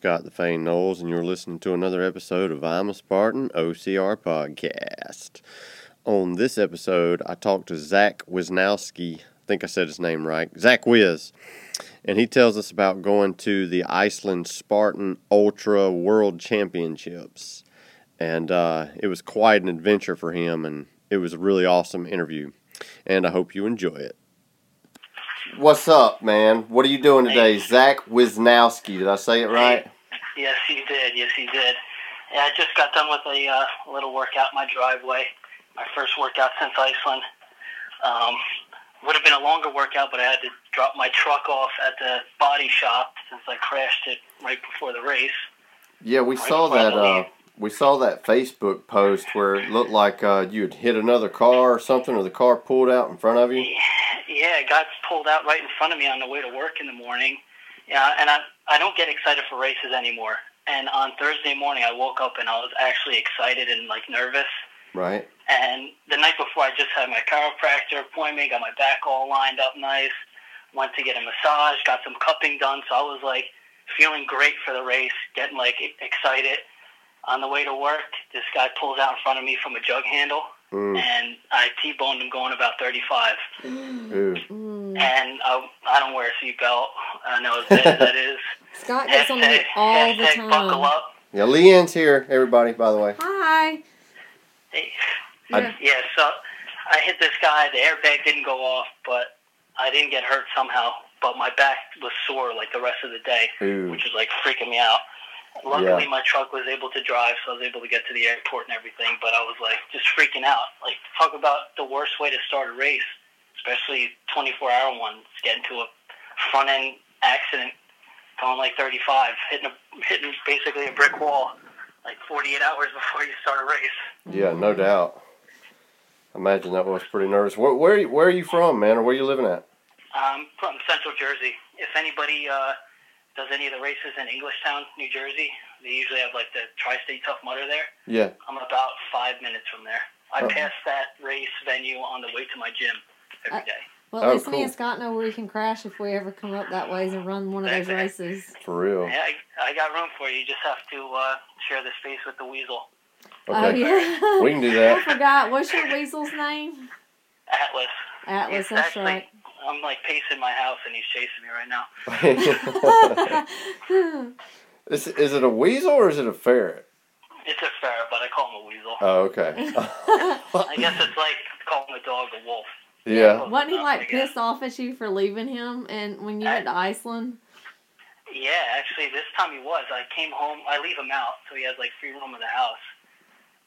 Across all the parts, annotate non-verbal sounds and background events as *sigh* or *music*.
Scott the Fane Knowles, and you're listening to another episode of I'm a Spartan OCR podcast. On this episode, I talked to Zach Wisnowski. I think I said his name right. Zach Wiz. And he tells us about going to the Iceland Spartan Ultra World Championships. And uh, it was quite an adventure for him, and it was a really awesome interview. And I hope you enjoy it. What's up, man? What are you doing today? Zach Wisnowski. Did I say it right? Yes, you did. Yes, you did. Yeah, I just got done with a uh, little workout in my driveway. My first workout since Iceland. Um, would have been a longer workout, but I had to drop my truck off at the body shop since I crashed it right before the race. Yeah, we Right saw that. Uh. We saw that Facebook post where it looked like uh, you had hit another car or something, or the car pulled out in front of you. Yeah, it got pulled out right in front of me on the way to work in the morning. Yeah, and I I don't get excited for races anymore. And on Thursday morning, I woke up and I was actually excited and like nervous. Right. And the night before, I just had my chiropractor appointment, got my back all lined up nice, went to get a massage, got some cupping done. So I was like feeling great for the race, getting like excited. On the way to work, this guy pulls out in front of me from a jug handle, Mm. and I T-boned him going about 35. Ooh. Mm. And I, I don't wear a seatbelt. I know as *laughs* bad as that is. Scott gets on Hashtag, me all the hashtag buckle time. up. Yeah, Leanne's here, everybody. By the way. Hi. Hey, Yeah. Yeah, so I hit this guy. The airbag didn't go off, but I didn't get hurt somehow. But my back was sore like the rest of the day, Ooh. which was like freaking me out. Luckily, Yeah. my truck was able to drive, so I was able to get to the airport and everything. But I was like just freaking out. Like talk about the worst way to start a race, especially 24-hour ones. Get into a front end accident, going like 35, hitting a hitting basically a brick wall, like 48 hours before you start a race. Yeah, no doubt. Imagine that was pretty nervous. Where where, you- where are you from, man, or where are you living at? Um, from Central Jersey. If anybody uh, does any of the races in Englishtown, New Jersey, they usually have like the Tri-State Tough Mudder there. Yeah. I'm about five minutes from there. I Oh. pass that race venue on the way to my gym every Uh, day. Well, Oh, at least me cool. and Scott know where we can crash if we ever come up that ways and run one of those races. For real. Yeah, I, I got room for you. You just have to uh, share the space with the weasel. Oh Okay. yeah. We can do that. *laughs* I forgot. What's your weasel's name? Atlas. Atlas. He's That's actually- right. I'm like pacing my house and he's chasing me right now. *laughs* is, is it a weasel or is it a ferret? It's a ferret, but I call him a weasel. Oh, okay. *laughs* I guess it's like calling a dog a wolf. yeah. Wasn't he like pissed off at you for leaving him and when you went to Iceland? Yeah, actually, this time he was. I came home. I leave him out, so he has like free room in the house.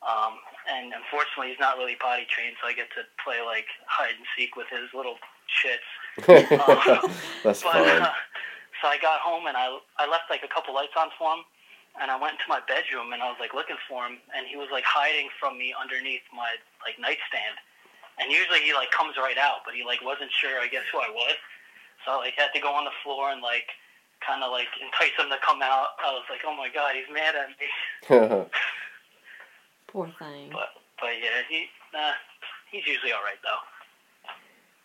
Um, and unfortunately, he's not really potty trained, so I get to play like hide and seek with his little shits. *laughs* That's But fine. uh, so I got home and I I left like a couple lights on for him, and I went into my bedroom and I was like looking for him, and he was like hiding from me underneath my like nightstand. And usually he like comes right out, but he like wasn't sure, I guess, who I was. So I like had to go on the floor and like kind of like entice him to come out. I was like, oh my god, he's mad at me. *laughs* Poor thing. But but yeah, he uh, he's usually all right though.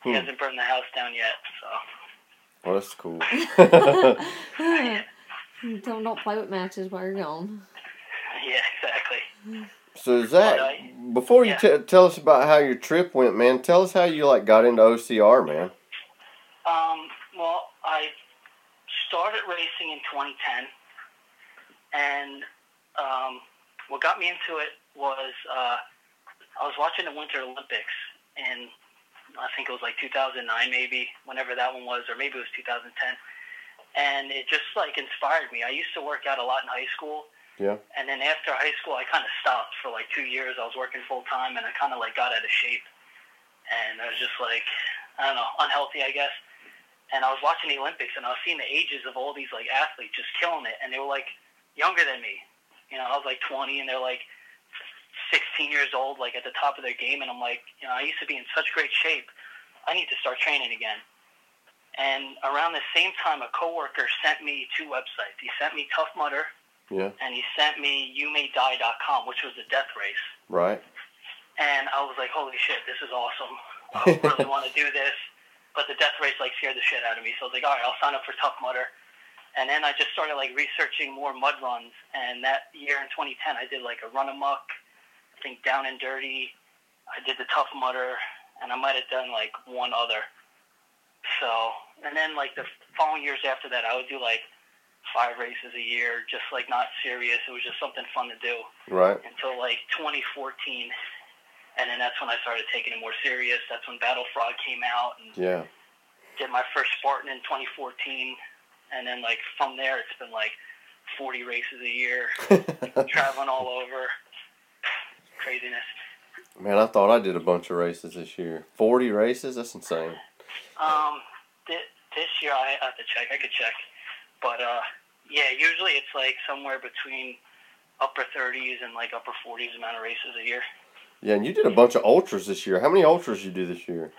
He Hmm. hasn't burned the house down yet, so well, that's cool. *laughs* *laughs* don't don't play with matches while you're gone. *laughs* yeah, exactly. So Zach, But I- before you yeah. t- tell us about how your trip went, man, tell us how you like got into OCR, man. Um, well, I started racing in 2010, and um, what got me into it was uh, I was watching the Winter Olympics, and I think it was like 2009, maybe whenever that one was, or maybe it was 2010, and it just like inspired me. I used to work out a lot in high school. Yeah. And then after high school, I kind of stopped for like two years. I was working full time, and I kind of like got out of shape. And I was just like, I don't know, unhealthy, I guess. And I was watching the Olympics, and I was seeing the ages of all these like athletes just killing it, and they were like younger than me. You know, I was like 20, and they're like 16 years old, like at the top of their game, and I'm like, you know, I used to be in such great shape. I need to start training again. And around the same time, a coworker sent me two websites. He sent me Tough Mudder, Yeah. and he sent me YouMayDie.com, which was a death race. Right. And I was like, holy shit, this is awesome. *laughs* I really want to do this. But the death race like scared the shit out of me. So I was like, all right, I'll sign up for Tough Mudder. And then I just started like researching more mud runs. And that year in 2010, I did like a run amok, I think down and dirty. I did the Tough Mudder, and I might have done like one other. So, and then like the following years after that, I would do like five races a year, just like not serious. It was just something fun to do Right. until like 2014, and then that's when I started taking it more serious. That's when Battle Frog came out, and Yeah. did my first Spartan in 2014, and then like from there, it's been like 40 races a year, *laughs* traveling all over. Craziness. Man, I thought I did a bunch of races this year. Forty races? That's insane. Um, th- this year I have to check. I could check, but uh, yeah, usually it's like somewhere between upper 30s and like upper 40s amount of races a year. Yeah, and you did a bunch of ultras this year. How many ultras you do this year?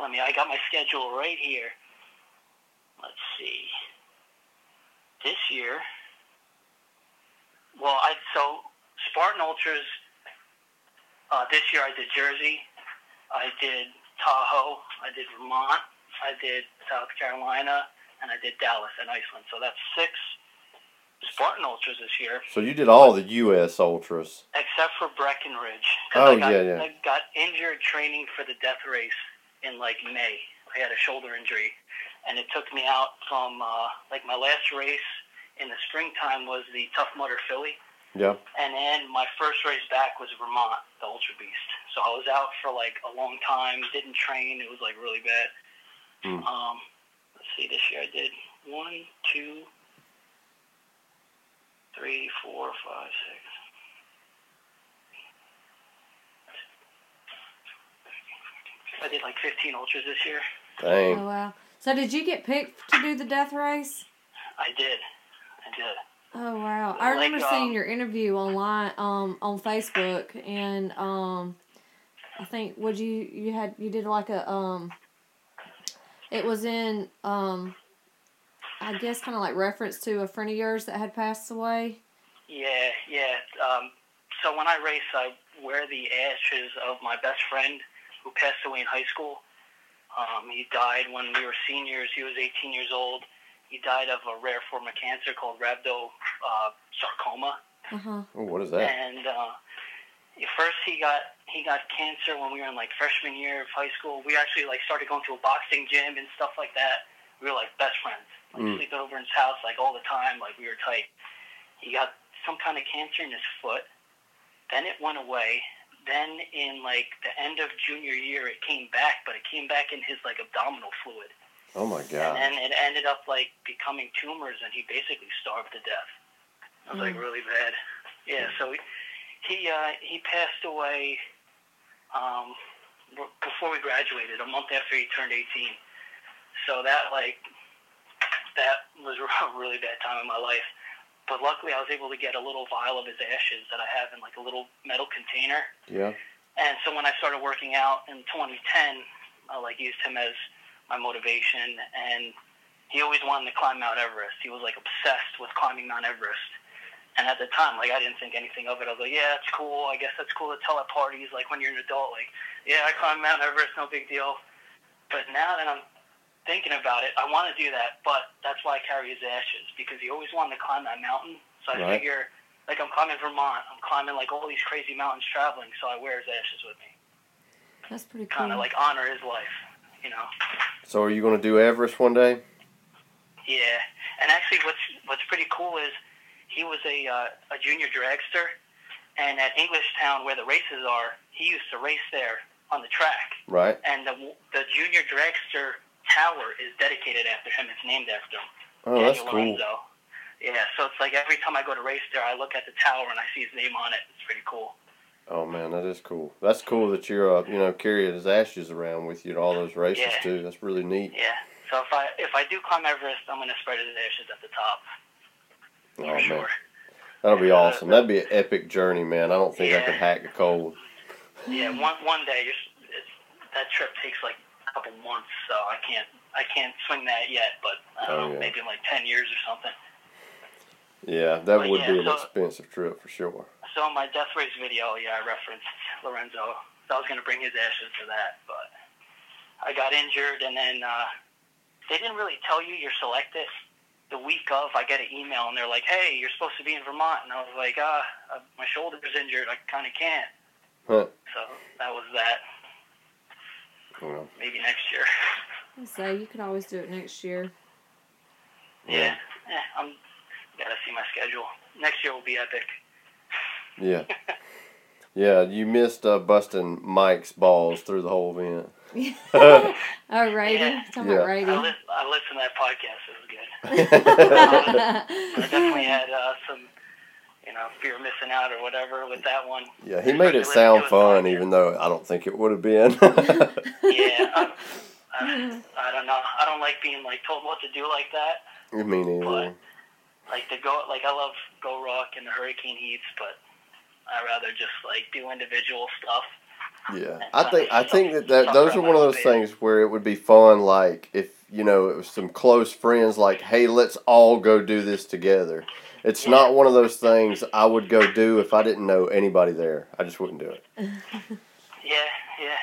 Let me. I got my schedule right here. Let's see. This year, well, I so Spartan Ultras. Uh, this year I did Jersey, I did Tahoe, I did Vermont, I did South Carolina, and I did Dallas and Iceland. So that's six Spartan Ultras this year, So you did all the U.S. ultras. except for Breckenridge. Oh, I got, yeah, yeah. I got injured training for the death race in like May. I had a shoulder injury, and it took me out from uh, like my last race in the springtime was the Tough Mudder Philly, Yeah. and then my first race back was Vermont, the Ultra Beast. So I was out for like a long time, didn't train. It was like really bad. Hmm. Um, let's see, this year I did one, two, three, four, five, six. I did like 15 ultras this year. Dang. Oh wow. So did you get picked to do the death race? I did. I did. Oh wow! I Like, remember um, seeing your interview online, um, on Facebook, and um, I think would you you had you did like a um, it was in um, I guess kind of like reference to a friend of yours that had passed away. Yeah, yeah. Um, so when I race, I wear the ashes of my best friend who passed away in high school. Um, he died when we were seniors. He was 18 years old. He died of a rare form of cancer called rhabdosarcoma. Uh huh. Oh, what is that? And uh, first he got he got cancer when we were in like freshman year of high school. We actually like started going to a boxing gym and stuff like that. We were like best friends, like Mm. sleeping over in his house like all the time. Like we were tight. He got some kind of cancer in his foot. Then it went away. Then in like the end of junior year, it came back, but it came back in his like abdominal fluid. Oh my god! And then it ended up like becoming tumors, and he basically starved to death. It was like Mm. really bad. Yeah. So he he, uh, he passed away um, before we graduated, a month after he turned 18. So that like that was *laughs* a really bad time in my life. But luckily, I was able to get a little vial of his ashes that I have in like a little metal container. Yeah. And so when I started working out in 2010, I like used him as my motivation, and he always wanted to climb Mount Everest. He was like obsessed with climbing Mount Everest. And at the time, like I didn't think anything of it. I was like, yeah, that's cool. I guess that's cool to tell at parties, like when you're an adult, like, yeah, I climbed Mount Everest, no big deal. But now that I'm thinking about it, I want to do that, but that's why I carry his ashes because he always wanted to climb that mountain. So I Right. figure, like I'm climbing Vermont, I'm climbing like all these crazy mountains traveling, so I wear his ashes with me, That's pretty cool. kind of like honor his life, you know. So are you gonna do Everest one day? Yeah, and actually, what's what's pretty cool is he was a uh, a junior dragster, and at Englishtown where the races are, he used to race there on the track, Right. and the the junior dragster tower is dedicated after him. It's named after him. Oh, that's Daniel cool. Lorenzo. Yeah, so it's like every time I go to race there, I look at the tower and I see his name on it. It's pretty cool. Oh man, that is cool. That's cool that you're uh, you know carrying his ashes around with you to all those races Yeah. too. That's really neat. Yeah. So if I if I do climb Everest, I'm gonna spread his ashes at the top Oh man, sure. that'll be awesome. That'd be an epic journey, man. I don't think I Yeah. could hack a cold. Yeah. One one day, you're, it's, that trip takes like a couple months, so I can't I can't swing that yet. But I don't Oh, know, yeah. maybe in like ten years or something. Yeah, that But would yeah, be an so- expensive trip for sure. So in my death race video, yeah, I referenced *laughs* Lorenzo. So I was gonna bring his ashes for that, but I got injured, and then uh, they didn't really tell you you're selected. The week of, I get an email, and they're like, "Hey, you're supposed to be in Vermont," and I was like, "Ah, uh, my shoulder's injured. I kind of can't." Huh. So that was that. Well, Maybe next year. So you could always do it next year. Yeah. Yeah. I'm gotta see my schedule. Next year will be epic. yeah, yeah. You missed uh, busting Mike's balls through the whole event. *laughs* oh, rating. Yeah. Talking Yeah. about I, li- I listened to that podcast. It was good. *laughs* I definitely had uh, some, you know, fear of missing out or whatever with that one. Yeah, he made it sound listening to his fun, even though I don't think it would have been. *laughs* Yeah, I, I, I don't know. I don't like being like told what to do like that. You Me neither. Like the go, like I love GoRuck and the Hurricane Heats, but I rather just like do individual stuff. Yeah, I think I think that, that those are one of those things where it would be fun. Like if you know it was some close friends, like hey, let's all go do this together. It's not one of those things I would go do if I didn't know anybody there. I just wouldn't do it. *laughs* Yeah, yeah.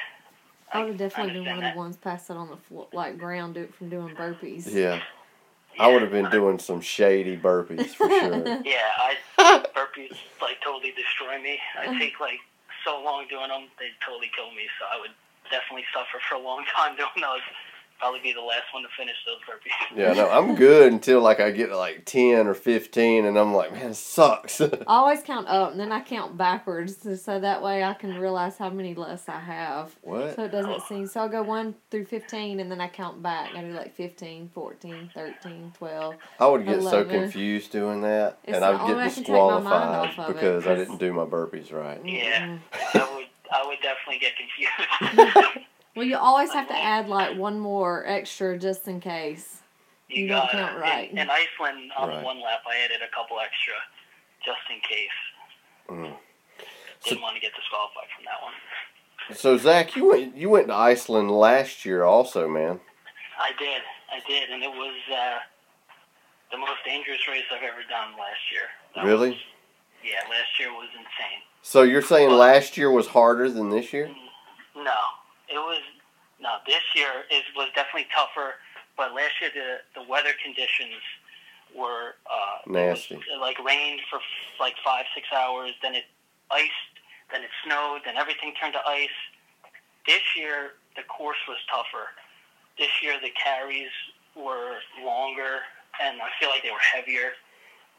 I would definitely been understand one of the ones passed out on the floor, like ground, do it from doing burpees. Yeah, I would have been doing some shady burpees for sure. *laughs* Yeah, I *laughs* burpees like totally destroy me. I uh-huh. take like so long doing them, they totally kill me. So I would definitely suffer for a long *laughs* time doing those. Probably be the last one to finish those burpees. Yeah, no, I'm good until like I get to like ten or fifteen, and I'm like, man, it sucks. *laughs* I always count up and then I count backwards so- so that way I can realize how many less I have. what? So it doesn't seem. So I'll go 1 through 15 and then I count back. I do like 15, 14, 13, 12. I would get so confused doing that, It's and I would get way I can take my mind disqualified off of it, because I 'cause- didn't do my burpees right. Yeah. I would, I would definitely get confused. *laughs* Well, you always have to add like one more extra just in case. you You don't got count it. right. In, in Iceland, on Right. the one lap, I added a couple extra just in case. Mm. Didn't want to get disqualified from that one. So Zach, you went you went to Iceland last year also, man. I did, I did, and it was uh, the most dangerous race I've ever done last year. That Really? was- yeah, last year was insane. So you're saying last year was harder than this year? No, it was no. This year is was definitely tougher, but last year the the weather conditions were uh, Nasty. it like rained for like five six hours, then it iced, then it snowed, then everything turned to ice. This year the course was tougher. This year the carries were longer, and I feel like they were heavier.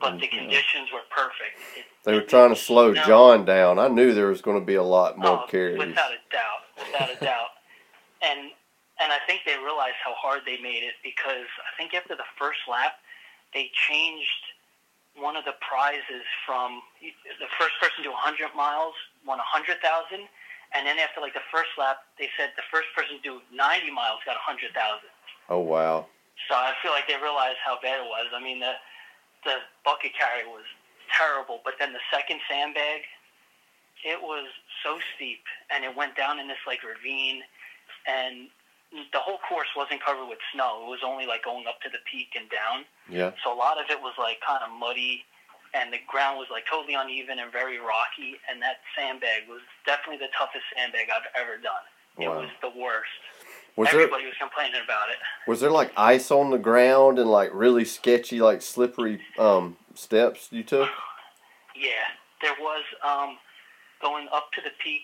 But the Mhm. conditions were perfect. It, They were trying to slow No. John down. I knew there was going to be a lot more Oh, carries. Without a doubt, without a doubt. *laughs* And and I think they realized how hard they made it because I think after the first lap, they changed one of the prizes from the first person to 100 miles won 100,000, and then after like the first lap, they said the first person to do 90 miles got 100,000. Oh wow. So I feel like they realized how bad it was. I mean, the the bucket carry was terrible, but then the second sandbag, it was so steep, and it went down in this like ravine, and the whole course wasn't covered with snow. It was only like going up to the peak and down. Yeah. So a lot of it was like kind of muddy, and the ground was like totally uneven and very rocky. And that sandbag was definitely the toughest sandbag I've ever done. It Wow. was the worst. Was there was complaining about it. was there like ice on the ground and like really sketchy like slippery um steps you took? *sighs* Yeah, there was um, going up to the peak,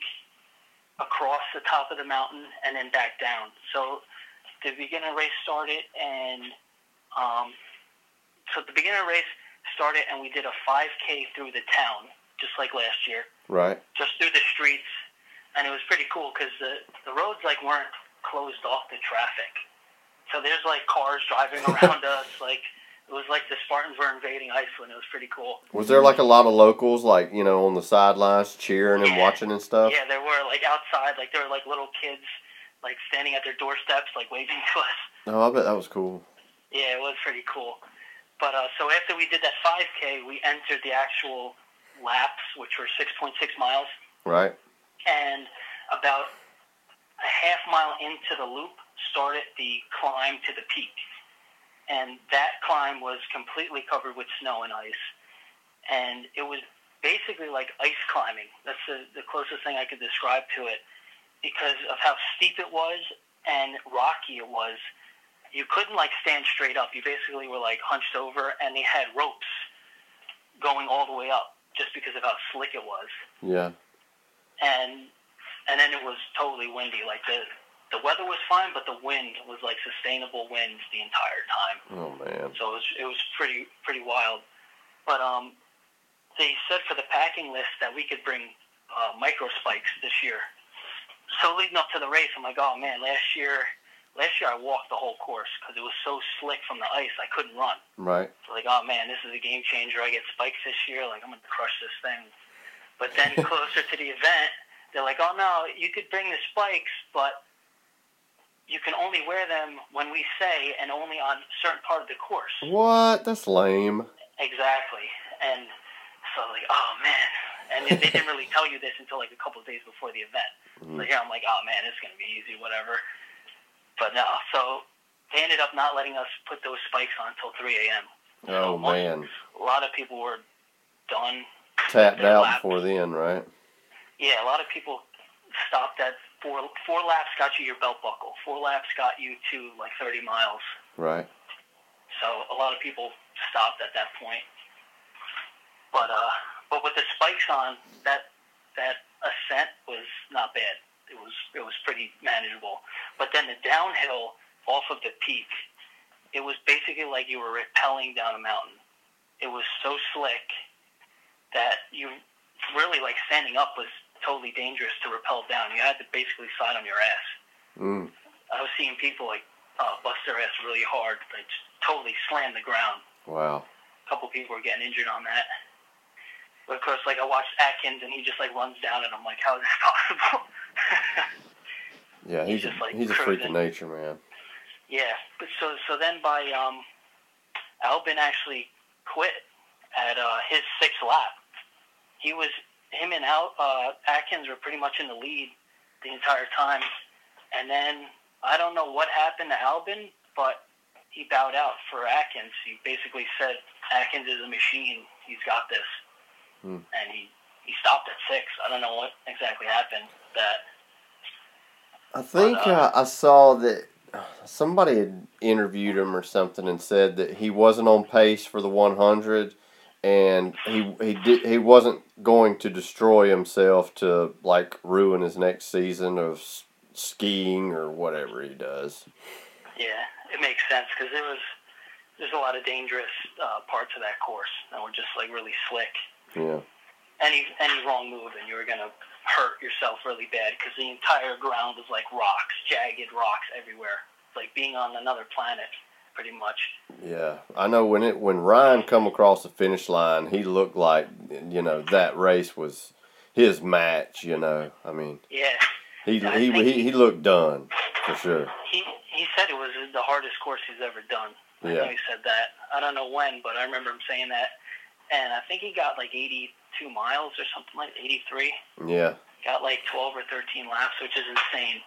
across the top of the mountain, and then back down. So the beginner race started, and um, so the beginner race started, and we did a 5K through the town, just like last year, Right. just through the streets, and it was pretty cool because the the roads like weren't closed off to traffic. So there's like cars driving around *laughs* us, like It was like the Spartans were invading Iceland. It was pretty cool. Was there like a lot of locals, like you know, on the sidelines cheering and Yeah. watching and stuff? Yeah, there were like outside, like there were like little kids, like standing at their doorsteps, like waving to us. Oh, I bet that was cool. Yeah, it was pretty cool. But uh, so after we did that 5K, we entered the actual laps, which were 6.6 miles, Right. and about a half mile into the loop started the climb to the peak. And that climb was completely covered with snow and ice. And it was basically like ice climbing. That's the, the closest thing I could describe to it because of how steep it was and rocky it was. You couldn't like stand straight up. You basically were like hunched over and they had ropes going all the way up just because of how slick it was Yeah. and and then it was totally windy. Like the the weather was fine, but the wind was like sustainable winds the entire time. Oh man. So it was it was pretty pretty wild. But um, they said for the packing list that we could bring uh, micro spikes this year. So leading up to the race, I'm like, oh man, last year last year I walked the whole course because it was so slick from the ice I couldn't run. Right. So like, oh man, this is a game changer. I get spikes this year. Like I'm gonna crush this thing. But then *laughs* closer to the event, they're like, oh no, you could bring the spikes, but you can only wear them when we say and only on a certain part of the course. What? That's lame. Exactly. And so like, oh man. And they didn't really tell you this until like a couple of days before the event. So mm. here I'm like, oh man, it's gonna be easy, whatever. But no, so they ended up not letting us put those spikes on until 3 a.m. Oh man. A lot of people were done. Tapped out laps. before then, right? Yeah, a lot of people stopped at four. Four laps got you your belt buckle. Four laps got you to like 30 miles. Right. So a lot of people stopped at that point. But uh, but with the spikes on, that that ascent was not bad. It was it was pretty manageable. But then the downhill off of the peak, it was basically like you were rappelling down a mountain. It was so slick that you really like standing up was totally dangerous to rappel down. You had to basically slide on your ass. Mm. I was seeing people like uh, bust their ass really hard, like just totally slam the ground. Wow. A couple people were getting injured on that. But of course, like I watched Atkins, and he just like runs down, and I'm like, how is this *laughs* possible? *laughs* Yeah, he's He's just, a, like, he's a freak of nature, man. yeah. But so so then by um, Albon actually quit at uh, his sixth lap. He was him and Al uh, Atkins were pretty much in the lead the entire time, and then I don't know what happened to Albon, but he bowed out for Atkins. He basically said Atkins is a machine. He's got this, Hmm. and he he stopped at six. I don't know what exactly happened. That I think uh, uh, I saw that somebody had interviewed him or something and said that he wasn't on pace for the 100 and he he did he wasn't going to destroy himself to like ruin his next season of s- skiing or whatever he does. Yeah, it makes sense because there was there's a lot of dangerous uh, parts of that course that were just like really slick. Yeah. Any any wrong move and you were gonna hurt yourself really bad because the entire ground was like rocks, jagged rocks everywhere. It's like being on another planet, pretty much. Yeah, I know when it when Ryan come across the finish line, he looked like you know that race was his match. You know, I mean, Yeah, he I he he, he looked done for sure. he he said it was the hardest course he's ever done. I know Yeah, he said that. I don't know when, but I remember him saying that. And I think he got like 82 miles or something like 83. yeah. Got like 12 or 13 laps, which is insane.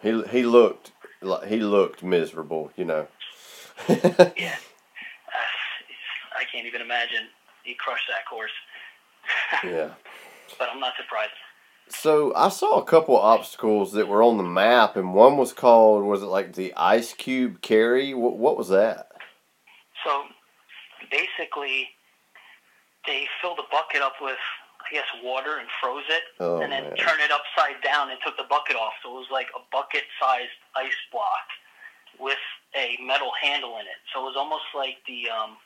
He he looked like he looked miserable. You know. *laughs* Yeah. Uh, I can't even imagine. He crushed that course. *laughs* yeah. but I'm not surprised. So I saw a couple obstacles that were on the map, and one was called was it like the ice cube carry? What what was that? So basically, they filled a bucket up with, I guess, water and froze it, Oh and then man. turned it upside down and took the bucket off. So it was like a bucket-sized ice block with a metal handle in it. So it was almost like the um,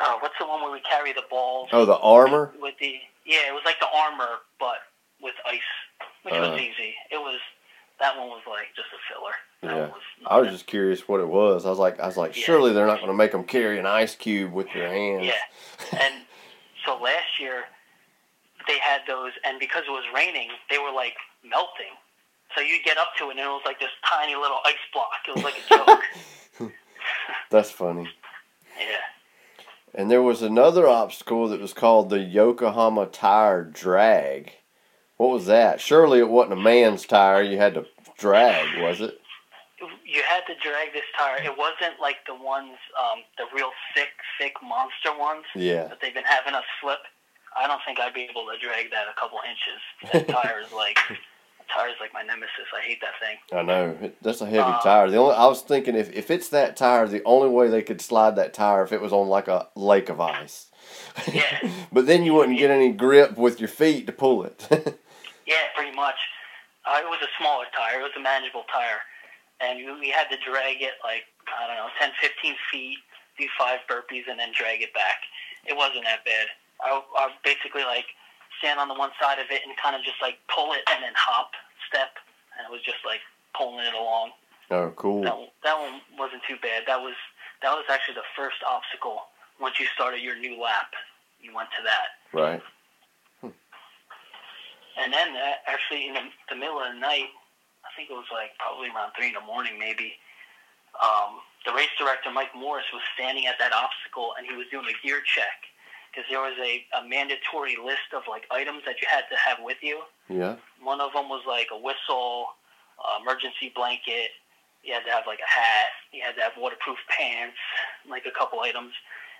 uh, what's the one where we carry the balls Oh, the armor. with the yeah, it was like the armor but with ice, which Uh. was easy. It was that one was like just a filler. That Yeah. was I was just curious what it was. I was like, I was like, Yeah. surely they're not going to make them carry an ice cube with their hands. Yeah. *laughs* And so last year they had those, and because it was raining, they were like melting. So you'd get up to it, and it was like this tiny little ice block. It was like a *laughs* joke. *laughs* That's funny. yeah. And there was another obstacle that was called the Yokohama Tire Drag. What was that? Surely it wasn't a man's tire you had to drag, was it? You had to drag this tire. It wasn't like the ones, um, the real thick, thick monster ones Yeah. that they've been having us flip. I don't think I'd be able to drag that a couple inches. That tire is like, *laughs* tire is like my nemesis. I hate that thing. I know. That's a heavy Uh, tire. The only I was thinking if, if it's that tire, the only way they could slide that tire if it was on like a lake of ice. Yeah. *laughs* but then you wouldn't get any grip with your feet to pull it. *laughs* Yeah, pretty much. Uh, it was a smaller tire. It was a manageable tire. And we- we had to drag it like, I don't know, 10, 15 feet, do five burpees, and then drag it back. It wasn't that bad. I, I basically like stand on the one side of it and kind of just like pull it and then hop, step. And it was just like pulling it along. oh, cool. That, one- that one wasn't too bad. That was that was actually the first obstacle. Once you started your new lap, you went to that. Right. And then uh, actually in the, the middle of the night, I think it was like probably around three in the morning, maybe. Um, the race director Mike Morris was standing at that obstacle and he was doing a gear check because there was a, a mandatory list of like items that you had to have with you. Yeah. One of them was like a whistle, uh, emergency blanket. You had to have like a hat. You had to have waterproof pants, like a couple items.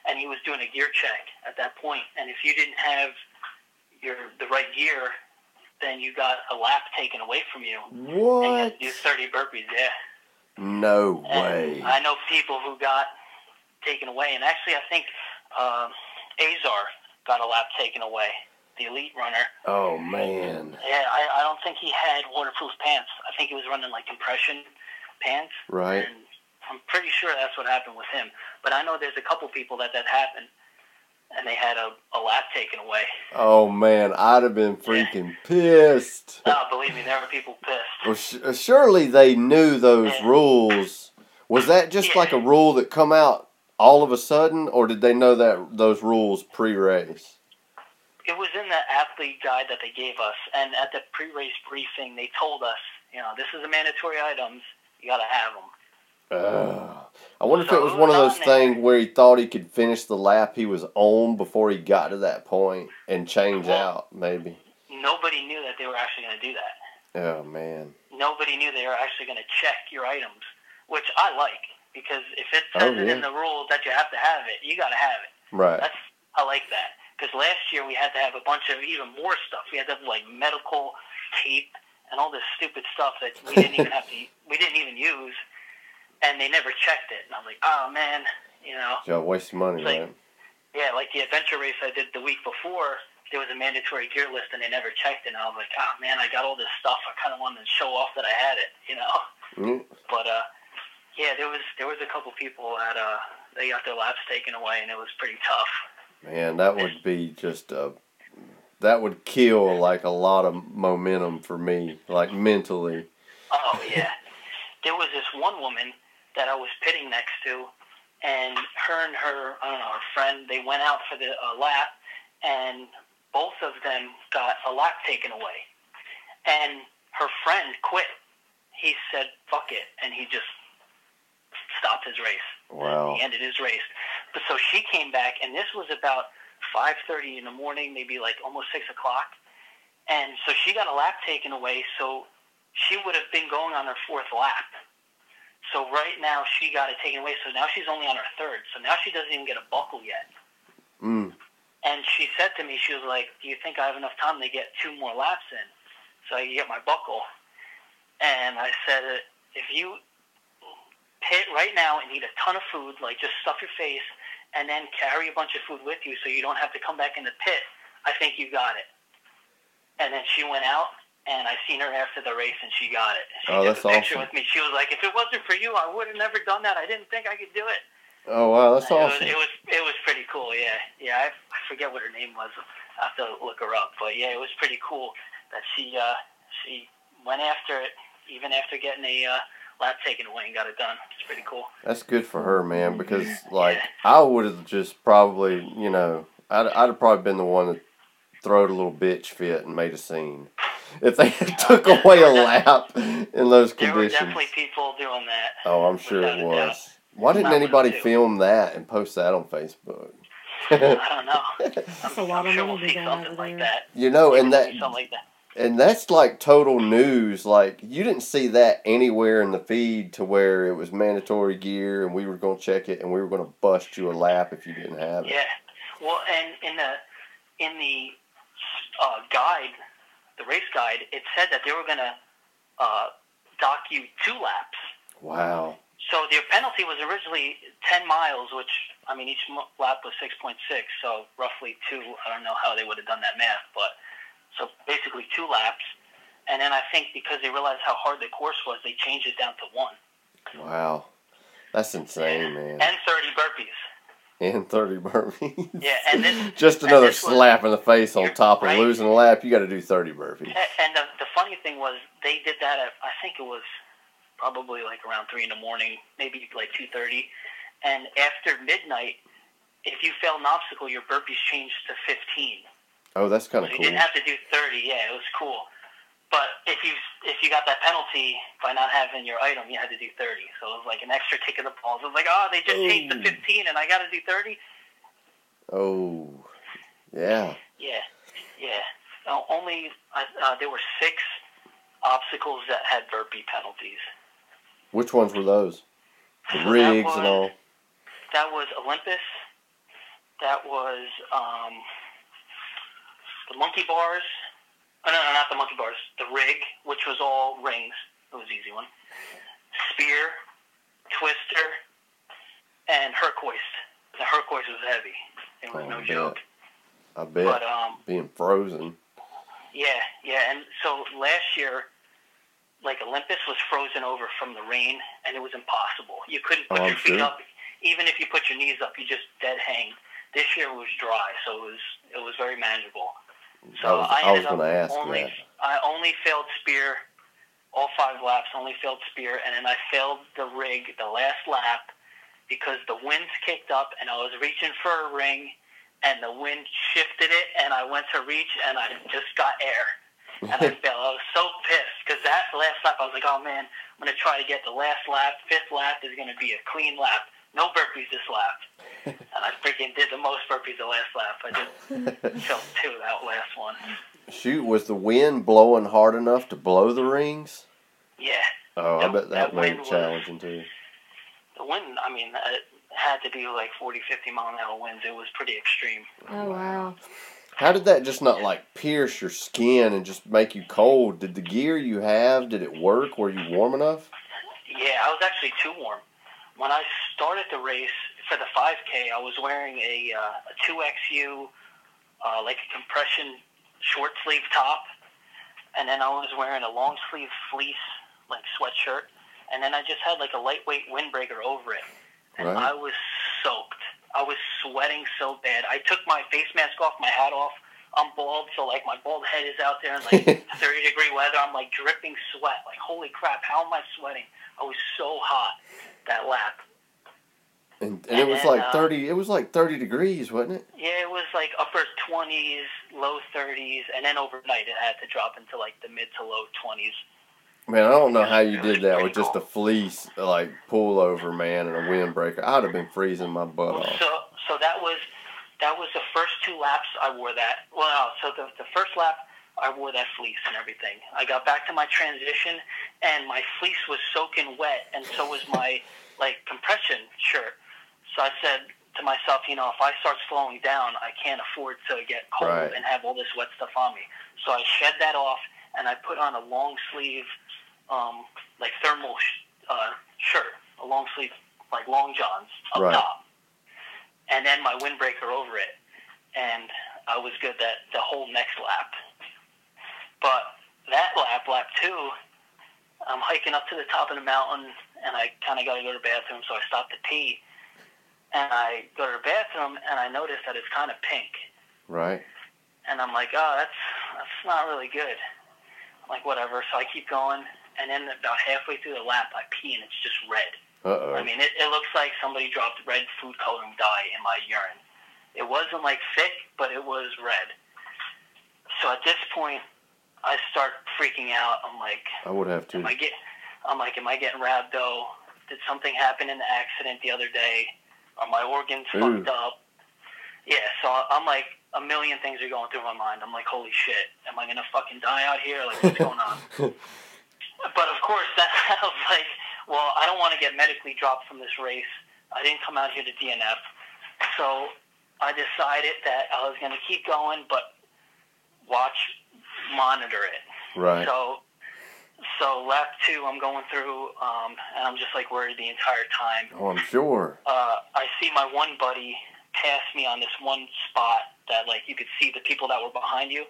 And he was doing a gear check at that point. And if you didn't have your the right gear, then you got a lap taken away from you. And you What? had to do 30 burpees, yeah. No And way. I know people who got taken away. And actually, I think uh, Azar got a lap taken away, the elite runner. Oh man. Yeah, I, I don't think he had waterproof pants. I think he was running like compression pants. Right. And I'm pretty sure that's what happened with him. But I know there's a couple people that that happened, and they had a, a lap taken away. Oh man, I'd have been freaking pissed. No, believe me, there were people pissed. Well, sh- uh, surely they knew those Yeah. rules. Was that just like a rule that come out all of a sudden, or did they know that those rules pre-race? It was in the athlete guide that they gave us, and at the pre-race briefing, they told us, you know, this is a mandatory items. You got to have them. Uh, I wonder if it was one of those things where he thought he could finish the lap he was on before he got to that point and change Well- out, maybe. Nobody knew that they were actually going to do that. Oh man. nobody knew they were actually going to check your items, which I like because if it Oh, says it in the rules that you have to have it, you got to have it. Right. That's I like that because last year we had to have a bunch of even more stuff. We had to have like medical tape and all this stupid stuff that we didn't even have to we didn't even use, and they never checked it. And I was like, oh man, you know, Y'all wasting money, Like- right? yeah, like the adventure race I did the week before. There was a mandatory gear list, and they never checked it. And I was like, "Oh man, I got all this stuff. I kind of wanted to show off that I had it, you know." Mm, But uh, yeah, there was there was a couple people that uh they got their laps taken away, and it was pretty tough. Man, that would be just a. That would kill like a lot of momentum for me, like mentally. Oh yeah, there was this one woman that I was pitting next to, and her and her I don't know her friend they went out for the uh, lap, and both of them got a lap taken away, and her friend quit. He said "fuck it," and he just stopped his race. Wow. He ended his race. But so she came back, and this was about five thirty in the morning, maybe like almost six o'clock. And so she got a lap taken away. So she would have been going on her fourth lap. So right now she got it taken away. So now she's only on her third. So now she doesn't even get a buckle yet. Mm. And she said to me, she was like, "Do you think I have enough time to get two more laps in, so I can get my buckle?" And I said, "If you pit right now and eat a ton of food, like just stuff your face, and then carry a bunch of food with you, so you don't have to come back in the pit, I think you got it." And then she went out, and I seen her after the race, and she got it. She Oh, took that's a picture awesome. with me. She was like, "If it wasn't for you, I would have never done that. I didn't think I could do it." Oh wow, that's it awesome. Was, it was it was pretty cool. Yeah, yeah. I, I forget what her name was. I have to look her up. But yeah, it was pretty cool that she uh, she went after it, even after getting a uh, lap taken away and got it done. It's pretty cool. That's good for her, man. Because like I would have just probably, you know, I'd I'd have probably been the one that throwed a little bitch fit and made a scene if they *laughs* took away a lap in those conditions. There were conditions. definitely people doing that. Oh, I'm sure it was. Why didn't Not one or anybody film that and post that on Facebook? I don't know. *laughs* That's a lot I'm of sure money we'll see something like that. you know, and that something like that. And that's like total news. Like you didn't see that anywhere in the feed to where it was mandatory gear and we were going to check it and we were going to bust you a lap if you didn't have it. Yeah. Well, and in the in the uh, guide, the race guide, it said that they were gonna uh, dock you two laps. Wow. So their penalty was originally 10 miles, which, I mean, each lap was 6.6, so roughly two. I don't know how they would have done that math, but so basically two laps. And then I think because they realized how hard the course was, they changed it down to one. Wow. That's insane, man. And 30 burpees. And 30 burpees. Yeah, and this- *laughs* Just another this was- slap in the face on top of right. losing a lap. You got to do 30 burpees. And the, the funny thing was, they did that at, I think it was probably like around 3 in the morning, maybe like 2.30. And after midnight, if you failed an obstacle, your burpees changed to 15. Oh, that's kind of So you didn't have to do 30. Yeah, it was cool. But if you if you got that penalty by not having your item, you had to do 30. So it was like an extra kick in the balls. It was like, oh, they just changed Ooh. 15, and I got to do 30. Oh, yeah. Yeah, yeah. Only uh, there were six obstacles that had burpee penalties. Which ones were those? The So rigs and was- all. That was Olympus. That was um, the monkey bars. Oh, no, no, not the monkey bars. The rig, which was all rings. It was an easy one. Spear, twister, and Herc Hoist. The Herc Hoist was heavy. It was Oh, no I joke. I bet. But um, Being frozen. yeah, yeah. And so last year, like Olympus was frozen over from the rain, and it was impossible. You couldn't put Oh, your feet sure. up, even if you put your knees up, you just dead hang. This year was dry, so it was it was very manageable. So I was, I was going to ask only, that. I only failed spear, all five laps. Only failed spear, and then I failed the rig the last lap because the winds kicked up, and I was reaching for a ring, and the wind shifted it, and I went to reach, and I just got air, and I *laughs* failed. I was so pissed because that last lap, I was like, oh man, I'm gonna try to get the last lap. Fifth lap is gonna be a clean lap. No burpees this lap. *laughs* And I freaking did the most burpees the last lap. I did *laughs* felt two that last one. Shoot, was the wind blowing hard enough to blow the rings? Yeah. Oh, I bet that, that made wind it was- challenging too. The wind, I mean, it had to be like 40, 50 mile an hour winds. It was pretty extreme. Oh wow. How did that just not like pierce your skin and just make you cold? Did the gear you have, did it work? Were you warm enough? Yeah, I was actually too warm. When I started the race for the 5K, I was wearing a, uh, a 2XU, uh, like a compression short sleeve top. And then I was wearing a long sleeve fleece, like sweatshirt. And then I just had like a lightweight windbreaker over it. And Right. I was soaked. I was sweating so bad. I took my face mask off, my hat off. I'm bald, so like my bald head is out there in like *laughs* 30 degree weather. I'm like dripping sweat. Like, holy crap, how am I sweating? I was so hot that lap. And, and it was And, like uh, thirty. It was like thirty degrees, wasn't it? Yeah, it was like upper 20s, low 30s, and then overnight it had to drop into like the mid to low 20s. Man, I don't know how you did that with just a fleece like pullover, man, and a windbreaker. I'd have been freezing my butt off. So, so that was that was the first two laps I wore that. Well, no, so the the first lap I wore that fleece and everything. I got back to my transition, and my fleece was soaking wet, and so was my like compression shirt. So I said to myself, you know, if I start slowing down, I can't afford to get cold Right. and have all this wet stuff on me. So I shed that off, and I put on a long sleeve, um, like thermal sh- uh, shirt, a long sleeve, like long johns up Right. top and then my windbreaker over it, and I was good that the whole next lap. But that lap, lap two, I'm hiking up to the top of the mountain, and I kind of got to go to the bathroom, so I stopped to pee. And I go to the bathroom, and I notice that it's kind of pink, Right? and I'm like, oh, that's that's not really good. I'm like whatever, so I keep going, and then about halfway through the lap, I pee and it's just red. Uh oh. I mean, it, it looks like somebody dropped red food coloring dye in my urine. It wasn't like thick, but it was red. So at this point, I start freaking out. I'm like, I would have to. am. I get? I'm like, am I getting rhabdo? Did something happen in the accident the other day? Are my organs Ooh. fucked up? Yeah. So I'm like, a million things are going through my mind. I'm like, holy shit, am I gonna fucking die out here? Like, what's going on? *laughs* But of course, that *laughs* I was like, well, I don't want to get medically dropped from this race. I didn't come out here to DNF, so I decided that I was to keep going, but watch, monitor it. Right. So, so lap two, I'm going through, um, and I'm just like worried the entire time. Oh, I'm sure. Uh, I see my one buddy pass me on this one spot that like you could see the people that were behind you,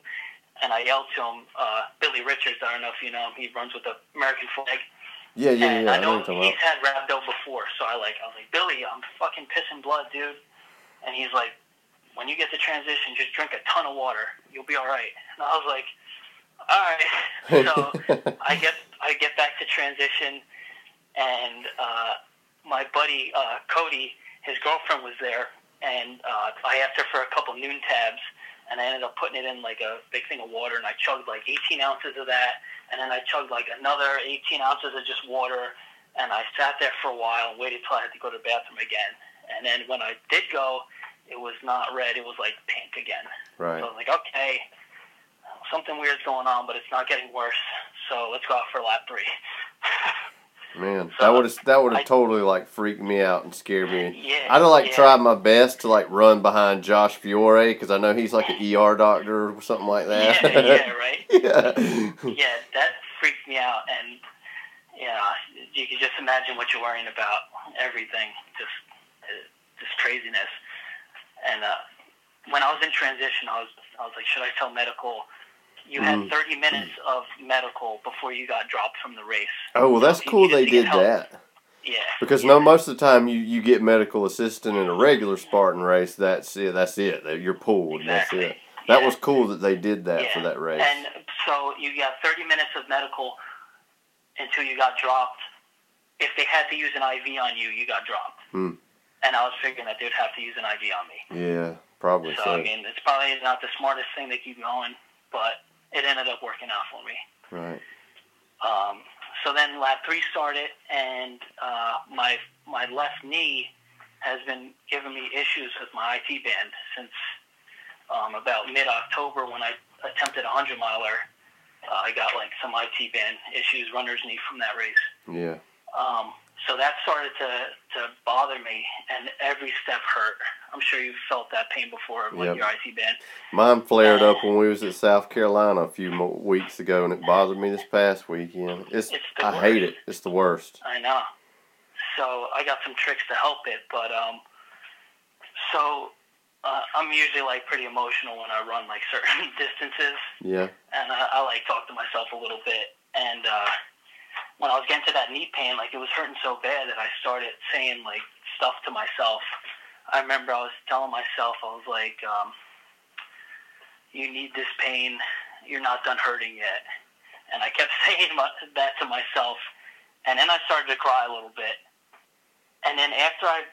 and I yelled to him, uh, Billy Richards. I don't know if you know him. He runs with the American flag. Yeah, yeah, and yeah. I I know know what you're he's had rhabdo before, so I like I was like, Billy, I'm fucking pissing blood, dude. And he's like, when you get to transition, just drink a ton of water. You'll be all right. And I was like, all right. *laughs* so I get I get back to transition, and uh, my buddy uh, Cody, his girlfriend was there, and uh, I asked her for a couple Nuun tabs, and I ended up putting it in like a big thing of water, and I chugged like 18 ounces of that, and then I chugged like another 18 ounces of just water, and I sat there for a while and waited till I had to go to the bathroom again, and then when I did go, it was not red, it was like pink again. Right. So I was like, okay, something weird's going on, but it's not getting worse. So let's go out for lap three. *laughs* Man, So, that would have that would have totally like freaked me out and scared me. yeah. I'd have like yeah. tried my best to like run behind Josh Fiore because I know he's like an ER doctor or something like that. Yeah, yeah, right. *laughs* yeah. Yeah, that freaked me out, and yeah, you can just imagine what you're worrying about. Everything, just just craziness. And uh, when I was in transition, I was I was like, should I tell medical? You had Mhm. 30 minutes of medical before you got dropped from the race. Oh well, that's So cool. They did help. that Yeah. because yeah. no, most of the time you, you get medical assistant in a regular Spartan race. That's it. That's it. You're pulled. Exactly. That's it. That Yeah. was cool that they did that Yeah. for that race. And so you got 30 minutes of medical until you got dropped. If they had to use an IV on you, you got dropped. Hmm. And I was figuring that they'd have to use an IV on me. yeah, probably So, so. I mean, it's probably not the smartest thing to keep going, but it ended up working out for me. right. Um, so then lap three started, and uh, my my left knee has been giving me issues with my IT band since um, about mid October when I attempted a hundred miler. Uh, I got like some IT band issues, runner's knee from that race. Yeah. Um, so that started to, to bother me, and every step hurt. I'm sure you've felt that pain before, like Yep. your IT band. Mine flared up when we was at South Carolina a few weeks ago, and it bothered me this past weekend. It's, It's the I hate it. It's the worst. I know. So I got some tricks to help it, but um, so uh, I'm usually like pretty emotional when I run like *laughs* certain distances, Yeah. and I, I like talk to myself a little bit. And uh, was getting to that knee pain, like it was hurting so bad that I started saying like stuff to myself. I remember I was telling myself, I was like, um, "You need this pain. You're not done hurting yet." And I kept *laughs* saying my, that to myself, and then I started to cry a little bit. And then after I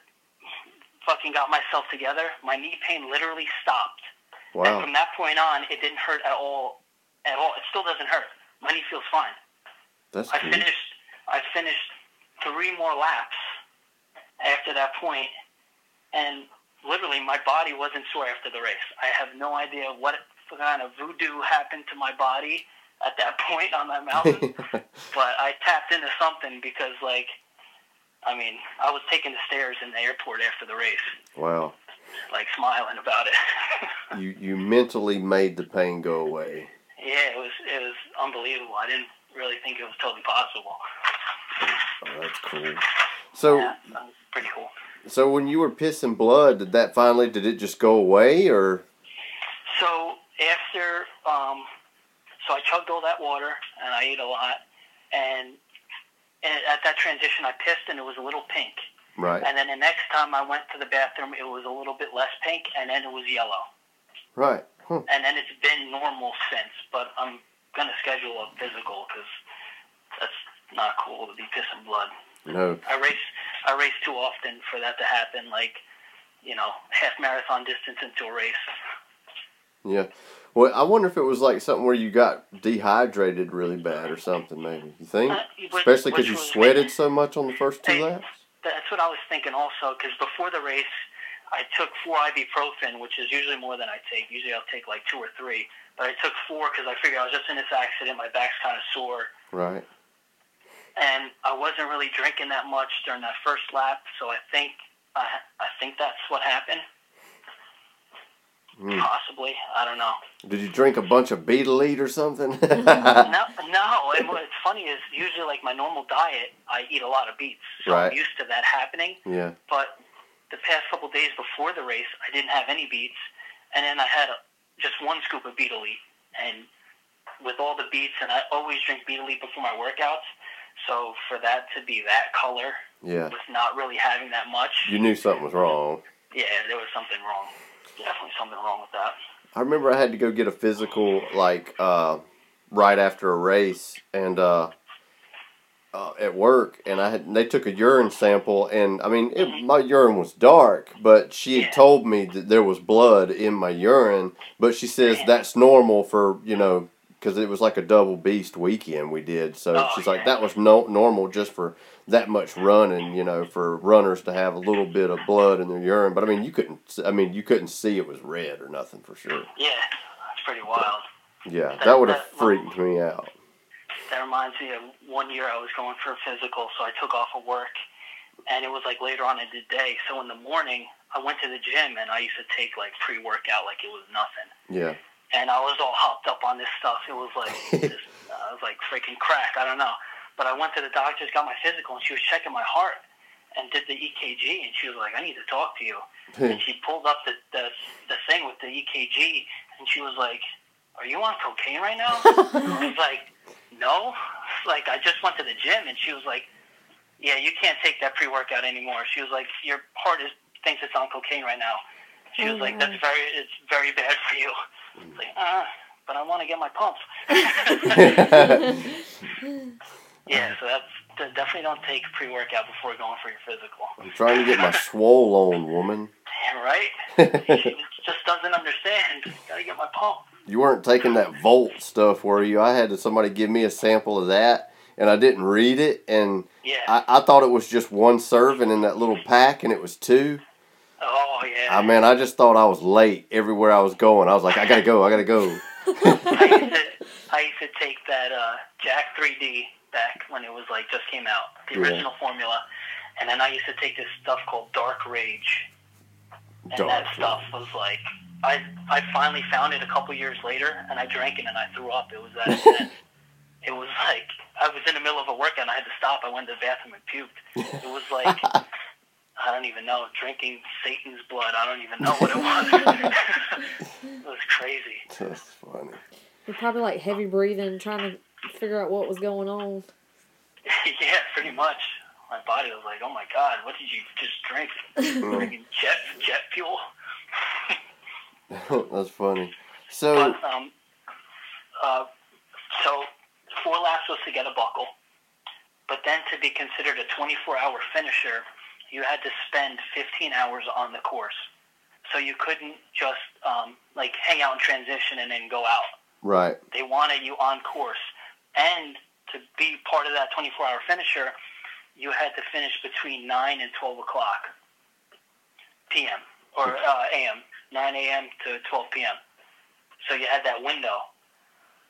fucking got myself together, my knee pain literally stopped. Wow. And from that point on, it didn't hurt at all. At all. It still doesn't hurt. My knee feels fine. That's I finished. I finished three more laps after that point, and literally my body wasn't sore after the race. I have no idea what kind of voodoo happened to my body at that *laughs* point on that mountain, *laughs* but I tapped into something because, like, I mean, I was taking the stairs in the airport after the race, wow. like smiling about it. You you mentally made the pain go away. *laughs* yeah, it was it was unbelievable. I didn't really think it was totally possible. Oh, that's cool. So yeah, pretty cool. so when you were pissing blood, did that finally did it just go away or? So after, um, so I chugged all that water and I ate a lot, and, and at that transition I pissed and it was a little pink. Right. And then the next time I went to the bathroom, it was a little bit less pink, and then it was yellow. Right. Huh. And then it's been normal since, but I'm gonna schedule a physical because that's not cool to be pissing blood. No. I race I race too often for that to happen. Like, you know, half marathon distance into a race. Yeah. Well, I wonder if it was like something where you got dehydrated really bad or something. Maybe you think, Uh, which- especially because you was- sweated so much on the first two Hey. laps. That's what I was thinking also, because before the race, I took four ibuprofen, which is usually more than I take. Usually I'll take like two or three, but I took four because I figured I was just in this accident. My back's kind of sore, Right. and I wasn't really drinking that much during that first lap. So I think I, I think that's what happened. Hmm. Possibly, I don't know. Did you drink a bunch of Beet Elite or something? *laughs* no, no. And what's funny is usually like my normal diet, I eat a lot of beets, so Right. I'm used to that happening. yeah. But the past couple days before the race, I didn't have any beets, and then I had a, just one scoop of beet elite. And with all the beets, and I always drink beet elite before my workouts, so for that to be that color Yeah. with not really having that much, You knew something was wrong. yeah, there was something wrong. Definitely something wrong with that. I remember I had to go get a physical like uh, right after a race and uh, uh, at work, and I had they took a urine sample, and I mean it, my urine was dark, but she had Yeah. told me that there was blood in my urine, but she says that's normal for you know because it was like a double beast weekend we did, so Oh, she's like that was no normal just for that much running, you know, for runners to have a little bit of blood in their urine, but I mean you couldn't, I mean you couldn't see it was red or nothing for sure. Yeah, that's pretty wild. Yeah, That- that would have freaked me out. That reminds me of one year I was going for a physical, so I took off of work, and it was like later on in the day. So in the morning, I went to the gym, and I used to take like pre-workout like it was nothing. Yeah. And I was all hopped up on this stuff. It was like, *laughs* this, uh, it was like freaking crack. I don't know. But I went to the doctor's, got my physical, and she was checking my heart, and did the EKG, and she was like, "I need to talk to you." and she pulled up the, the the thing with the EKG, and she was like, "Are you on cocaine right now?" *laughs* I was like, "No." Like I just went to the gym, and she was like, "Yeah, you can't take that pre-workout anymore." She was like, "Your heart is thinks it's on cocaine right now." She was like, "That's very it's very bad for you." I was like, uh, but I want to get my pumps. *laughs* yeah, so that's definitely don't take pre-workout before going for your physical. I'm trying to get my swole on, woman. Damn right? *laughs* she just doesn't understand. Gotta get my pump. You weren't taking that Volt stuff, were you? I had somebody give me a sample of that, and I didn't read it, and Yeah. I, I thought it was just one serving in that little pack, and it was two. oh yeah. I mean, I just thought I was late everywhere I was going. I was like, I gotta go, I gotta go. *laughs* *laughs* I used to I used to take that uh, Jack 3D back when it was like just came out, the Yeah. original formula, and then I used to take this stuff called Dark Rage, and Dark that stuff was like I I finally found it a couple years later, and I drank it and I threw up. It was that *laughs* intense. It was like I was in the middle of a workout and I had to stop. I went to the bathroom and puked. It was like *laughs* I don't even know drinking Satan's blood. I don't even know what it was. *laughs* it was crazy. That's funny. You're probably like heavy breathing, trying to figure out what was going on. yeah, pretty much. My body was like, "Oh my god, what did you just drink? Freaking jet jet fuel." *laughs* That's funny. So, But um, uh, so four laps was to get a buckle, but then to be considered a 24-hour finisher, you had to spend 15 hours on the course. So you couldn't just um, like hang out in transition and then go out. right. They wanted you on course. And to be part of that 24-hour finisher, you had to finish between 9 and 12 o'clock p.m. or uh, a.m., 9 a.m. to 12 p.m. So you had that window.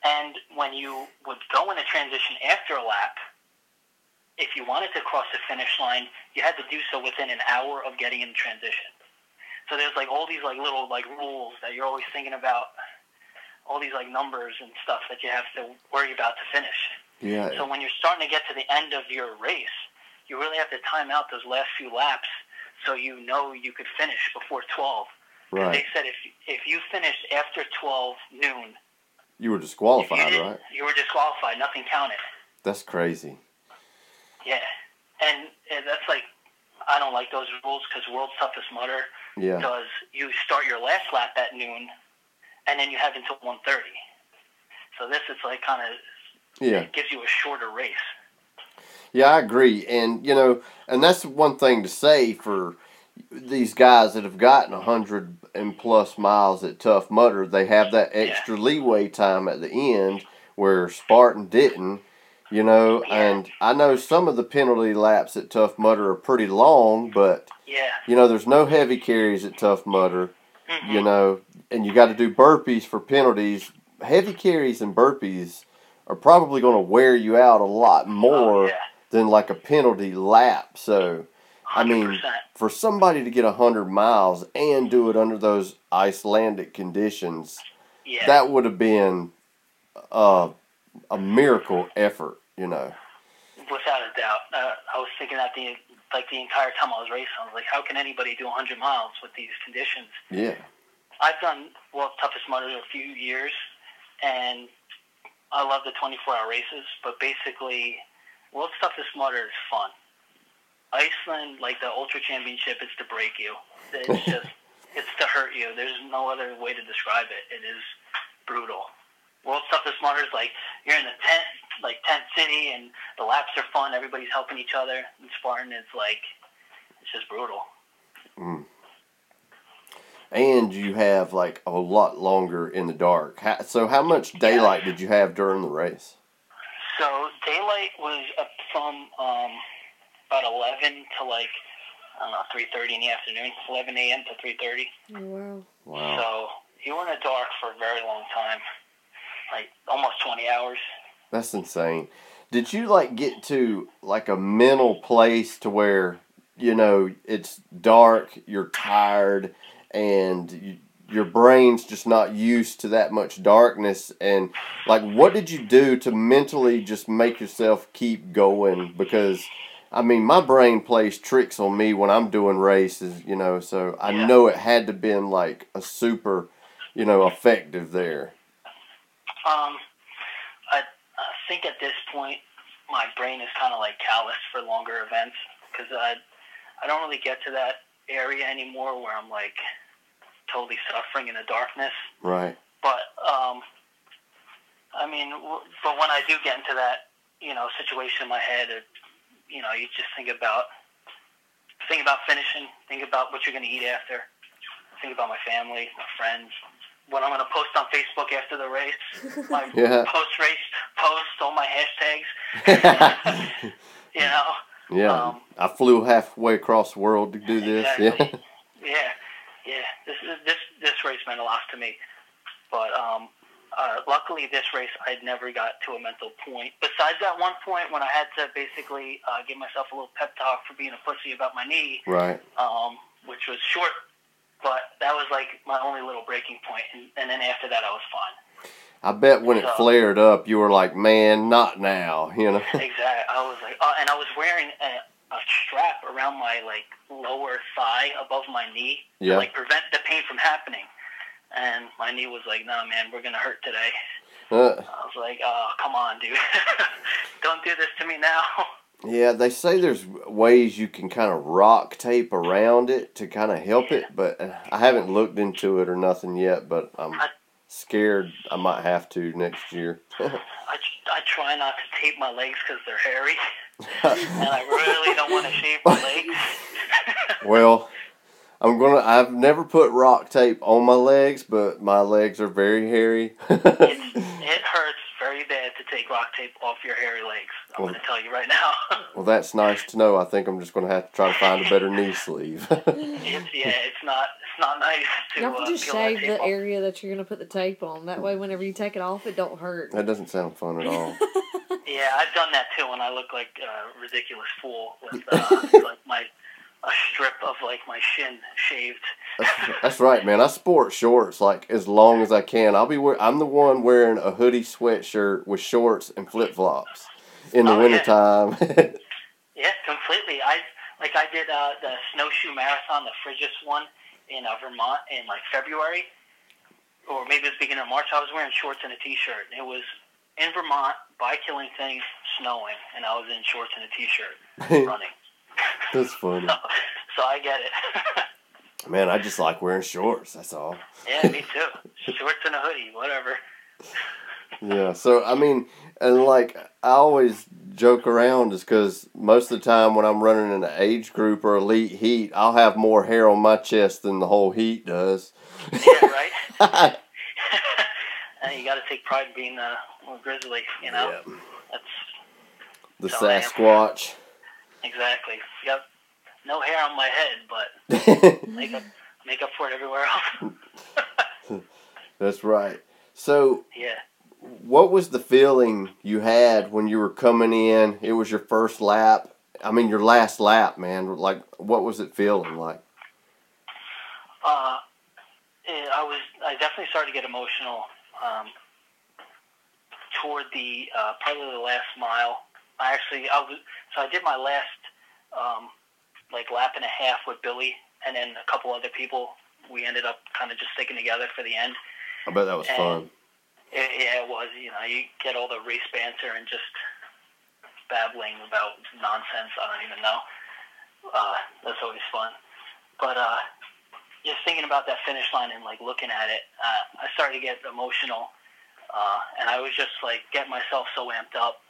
And when you would go in a transition after a lap, if you wanted to cross the finish line, you had to do so within an hour of getting in transition. So there's like all these like little like rules that you're always thinking about all these like numbers and stuff that you have to worry about to finish. Yeah. So when you're starting to get to the end of your race, you really have to time out those last few laps so you know you could finish before 12. Right. They said if if you finished after 12 noon, You were if you, disqualified, right? you were disqualified. Nothing counted. That's crazy. Yeah, and, and that's like I don't like those rules because World's Toughest Mudder Yeah. does you start your last lap at noon, and then you have until 1:30. So this is like kind of Yeah. it gives you a shorter race. Yeah, I agree, and you know, and that's one thing to say for these guys that have gotten a hundred and plus miles at Tough Mudder. They have that extra leeway time at the end where Spartan didn't. You know, Yeah. and I know some of the penalty laps at Tough Mudder are pretty long, but Yeah. you know, there's no heavy carries at Tough Mudder. hmm You know, and you got to do burpees for penalties. Heavy carries and burpees are probably going to wear you out a lot more Oh, yeah. than like a penalty lap. So, I mean, 100%. for somebody to get 100 miles and do it under those Icelandic conditions, yeah. that would have been uh, a miracle effort, you know. Without a doubt. Uh, I was thinking that the like the entire time I was racing, I was like, how can anybody do 100 miles with these conditions? Yeah. I've done World's Toughest Mudder a few years, and I love the 24-hour races. But basically, World's Toughest Mudder is fun. Iceland, like the Ultra Championship, is to break you. It's *laughs* just, it's to hurt you. There's no other way to describe it. It is brutal. World's Toughest Mudder is like you're in the tent, like tent city, and the laps are fun. Everybody's helping each other. And Spartan, it's like, it's just brutal. Mm. And you have like a lot longer in the dark. How, so, how much daylight did you have during the race? So daylight was up from um, about eleven to like I don't know three thirty in the afternoon, eleven a.m. to three thirty. Oh, wow. Wow. So you were in the dark for a very long time, like almost twenty hours. That's insane. Did you like get to like a mental place to where you know it's dark, you're tired, and you, your brain's just not used to that much darkness? And like, what did you do to mentally just make yourself keep going? Because I mean, my brain plays tricks on me when I'm doing races, you know. So I Yeah. know it had to been like a super, you know, effective there. Um, I, I think at this point my brain is kind of like calloused for longer events because I I don't really get to that area anymore where I'm like totally suffering in the darkness. Right. But um, I mean, w- but when I do get into that, you know, situation in my head, it, you know, you just think about think about finishing, think about what you're going to eat after, think about my family, my friends, what I'm going to post on Facebook after the race, *laughs* my Yeah. post race posts, all my hashtags, *laughs* you know. Yeah, Um, I flew halfway across the world to do this. Exactly. Yeah, yeah. This this this race meant a lot to me, but um, uh, luckily this race I'd never got to a mental point. Besides that one point when I had to basically uh, give myself a little pep talk for being a pussy about my knee, Right. um, which was short, but that was like my only little breaking point, and, and then after that I was fine. I bet when it flared up, you were like, "Man, not now," you know. *laughs* Exactly. I was like, uh, and I was wearing a, a strap around my like lower thigh above my knee Yeah. to like prevent the pain from happening. And my knee was like, "No, man, we're gonna hurt today." Uh, I was like, "Oh, come on, dude, *laughs* don't do this to me now." *laughs* yeah, they say there's ways you can kind of rock tape around it to kind of help it, but uh, I haven't looked into it or nothing yet. But I'm I- scared I might have to next year. *laughs* I, I try not to tape my legs because they're hairy, and I really don't want to shave my legs. well, I'm gonna. I've never put rock tape on my legs, but my legs are very hairy. *laughs* it's, it hurts very bad to take rock tape off your hairy legs. I'm Well- going to tell you right now. *laughs* well, that's nice to know. I think I'm just gonna have to try to find a better knee sleeve. *laughs* It's yeah, it's not it's not nice to Don't uh, just shave tape the off. area that you're gonna put the tape on. That way, whenever you take it off, it don't hurt. that doesn't sound fun at all. Yeah, I've done that too, and I look like a ridiculous fool with uh, like my a strip of like my shin shaved. That's, that's right, man. I sport shorts like as long as I can. I'll be wear. I'm the one wearing a hoodie sweatshirt with shorts and flip flops in the Oh, wintertime. *laughs* Yeah, completely. I like I did uh, the snowshoe marathon, the Frigis one in uh, Vermont in like February, or maybe it was beginning of March. I was wearing shorts and a t-shirt. It was in Vermont by Killing Things, snowing, and I was in shorts and a t-shirt *laughs* running. That's funny, So, so I get it. *laughs* man. I just like wearing shorts. That's all. yeah, me too. Shorts and a hoodie, whatever. *laughs* Yeah. So I mean, and like I always joke around is because most of the time when I'm running in an age group or elite heat, I'll have more hair on my chest than the whole heat does. yeah, right. and *laughs* you got to take pride in being a, a grizzly. You know, Yeah. that's The So I am. Sasquatch. Exactly. Got no hair on my head, but *laughs* make up make up for it everywhere else. *laughs* That's right. So, yeah. what was the feeling you had when you were coming in? It was your first lap. I mean, your last lap, man. Like, what was it feeling like? Uh, eh, I was. I definitely started to get emotional um, toward the uh, probably the last mile. I actually, I was. So I did my last um, like lap and a half with Billy, and then a couple other people. We ended up kind of just sticking together for the end. I bet that was fun. It, yeah, it was. You know, you get all the race banter and just babbling about nonsense. I don't even know. Uh, that's always fun. But uh, just thinking about that finish line and like looking at it, uh, I started to get emotional, uh, and I was just like getting myself so amped up,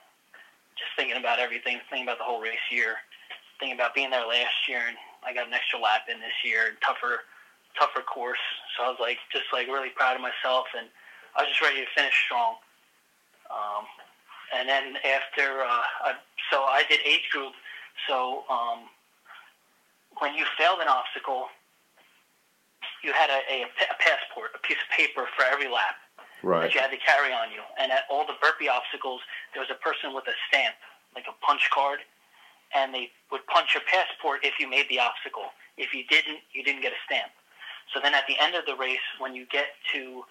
just thinking about everything, thinking about the whole race year, thinking about being there last year, and I got an extra lap in this year, tougher, tougher course. So I was like, just like really proud of myself, and I was just ready to finish strong. Um, and then after, uh, I, so I did age group. So um, when you failed an obstacle, you had a, a, a passport, a piece of paper for every lap Right. that you had to carry on you. And at all the burpee obstacles, there was a person with a stamp, like a punch card, and they would punch your passport if you made the obstacle. If you didn't, you didn't get a stamp. So then at the end of the race, when you get to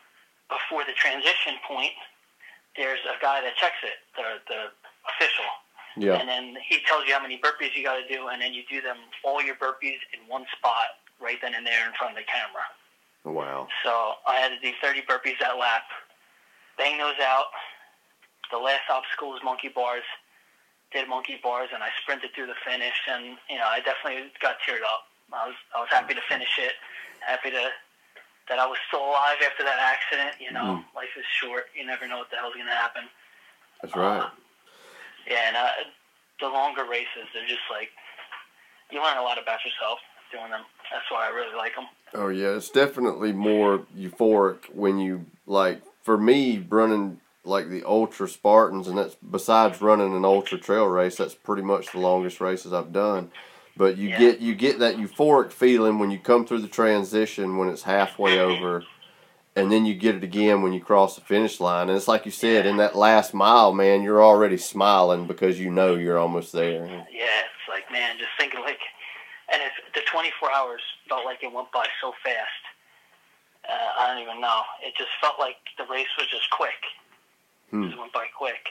before the transition point, there's a guy that checks it, the, the official. Yeah. And then he tells you how many burpees you got to do, and then you do them all your burpees in one spot, right then and there in front of the camera. Wow. So I had to do 30 burpees that lap, bang those out. The last obstacle was monkey bars. Did monkey bars, and I sprinted through the finish, and you know I definitely got teared up. I was I was happy to finish it, happy to that I was still alive after that accident. You know, life is short. You never know what the hell's gonna happen. That's right. Uh, yeah, and uh, the longer races, they're just like you learn a lot about yourself doing them. That's why I really like them. Oh yeah, it's definitely more euphoric when you like. For me, running like the ultra Spartans, and that's besides running an ultra trail race, that's pretty much the longest races I've done. But you Yeah. get you get that euphoric feeling when you come through the transition when it's halfway over, and then you get it again when you cross the finish line. And it's like you said, in that last mile, man, you're already smiling because you know you're almost there. Yeah, it's like man, just thinking like, the 24 hours felt like it went by so fast. Uh, I don't even know. It just felt like the race was just quick. Hmm. It just went by quick.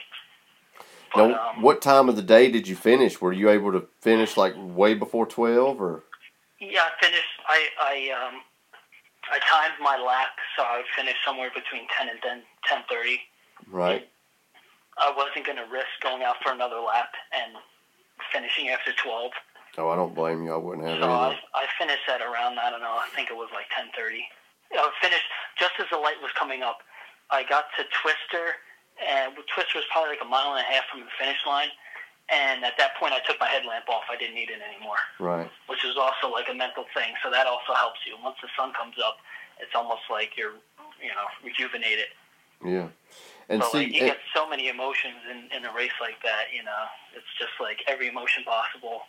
But, Now, um, what time of the day did you finish? Were you able to finish like way before twelve or? Yeah, I finished. I I um I timed my lap so I would finish somewhere between 10 and 10 10:30. Right. I wasn't going to risk going out for another lap and finishing after 12. Oh, I don't blame you. I wouldn't have So I. I finished at around I don't know. I think it was like 10:30. I finished just as the light was coming up. I got to Twister, and Twister was probably like a mile and a half from the finish line. And at that point, I took my headlamp off. I didn't need it anymore, Right. which is also like a mental thing. So that also helps you. Once the sun comes up, it's almost like you're, you know, rejuvenated. Yeah. And but see, like you and- get so many emotions in, in a race like that, you know, it's just like every emotion possible,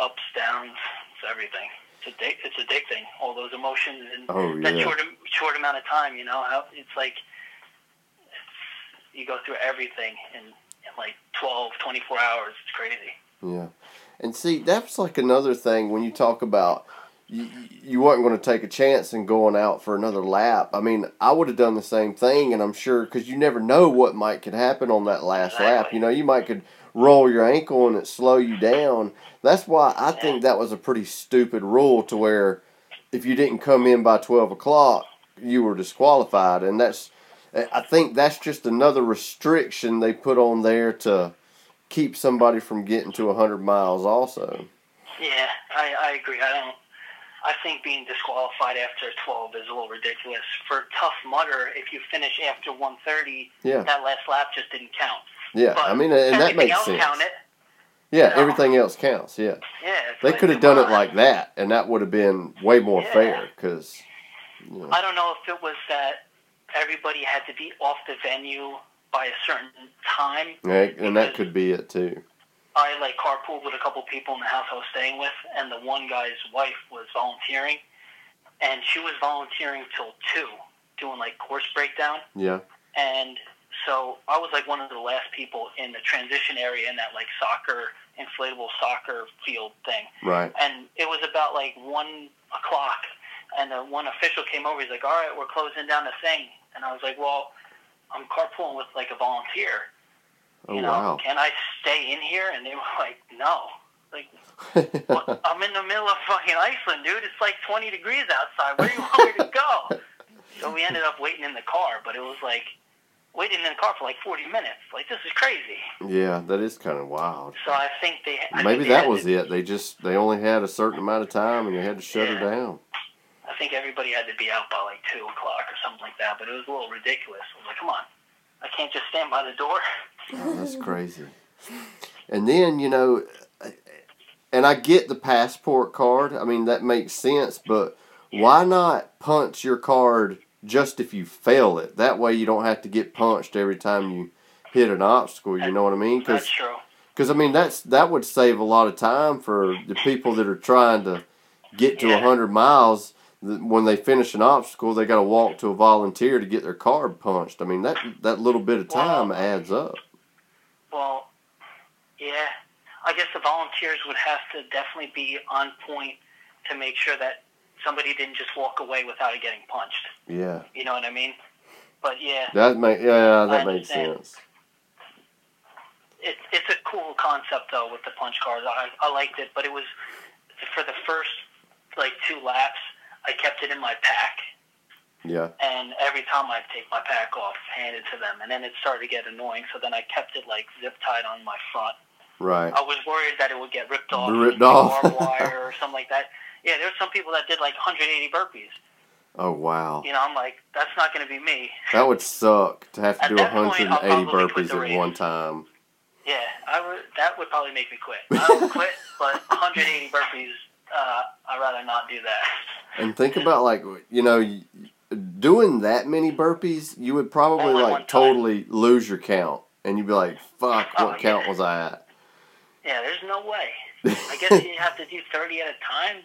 ups, downs, it's everything. It's addic- it's addicting. All those emotions in Oh, that short short amount of time, you know, how it's like it's, you go through everything in, in like 12, 24 hours. It's crazy. yeah. And see, that's like another thing when you talk about you, you weren't going to take a chance in going out for another lap. I mean, I would have done the same thing, and I'm sure because you never know what might could happen on that last lap. You know, you might could roll your ankle and it slow you down. That's why I think that was a pretty stupid rule to where if you didn't come in by twelve o'clock, you were disqualified, and that's. I think that's just another restriction they put on there to keep somebody from getting to hundred miles. Also, Yeah, I, I agree. I don't. I think being disqualified after 12 is a little ridiculous. For Tough Mudder, if you finish after 130, Yeah, that last lap just didn't count. yeah. But I mean, and that makes sense. Yeah, everything else counts. Yeah, Yeah, they could have done it like that, and that would have been way more Yeah. fair. Because, you know, I don't know if it was that everybody had to be off the venue by a certain time. and and that could be it too. I like carpooled with a couple people in the house I was staying with, and the one guy's wife was volunteering, and she was volunteering till two, doing like course breakdown. Yeah, And so I was like one of the last people in the transition area in that like soccer inflatable soccer field thing. right. And it was about like one o'clock, and the one official came over. He's like, "All right, we're closing down the thing," and I was like, "Well, I'm carpooling with like a volunteer. Oh you know, wow. can I stay in here?" And they were like, "No." Like, *laughs* what? I'm in the middle of fucking Iceland, dude. It's like 20 degrees outside. Where do you want me to go? *laughs* so we ended up waiting in the car, but it was like waiting in the car for like 40 minutes. Like, this is crazy. yeah, that is kind of wild. So I think they. I Maybe think they that was to, it. They just they only had a certain amount of time, and they had to shut her down. I think everybody had to be out by like 2 o'clock or something like that, but it was a little ridiculous. I was like, come on. I can't just stand by the door. Oh, that's crazy. And then you know, and I get the passport card. I mean that makes sense, but why not punch your card just if you fail it? That way you don't have to get punched every time you hit an obstacle. You know what I mean? Because That's true. Because I mean that's that would save a lot of time for the people that are trying to get to a Yeah. hundred miles. When they finish an obstacle, they got to walk to a volunteer to get their card punched. I mean that that little bit of time Well- adds up. Well, yeah. I guess the volunteers would have to definitely be on point to make sure that somebody didn't just walk away without it getting punched. Yeah, You know what I mean? But yeah, that make yeah that makes sense. it, it's a cool concept though with the punch cards. I, I liked it, but it was for the first like two laps. I kept it in my pack, Yeah, and every time I'd take my pack off, hand it to them, and then it started to get annoying. So then I kept it like zip tied on my front. right. I was worried that it would get ripped off, Ripped off. barbed wire or something like that. Yeah, there's some people that did like 180 burpees. Oh wow, You know, I'm like, that's not going to be me. *laughs* that would suck to have to At do point, 180 I'll probably quit burpees at one time. Yeah, I would. That would probably make me quit. *laughs* I would quit, but 180 burpees, uh, I'd rather not do that. And think about like you know, doing that many burpees, you would probably Only like totally lose your count, and you'd be like, "Fuck, Oh, what count yeah. was I at?" Yeah, there's no way. I guess you have to do 30 at a time.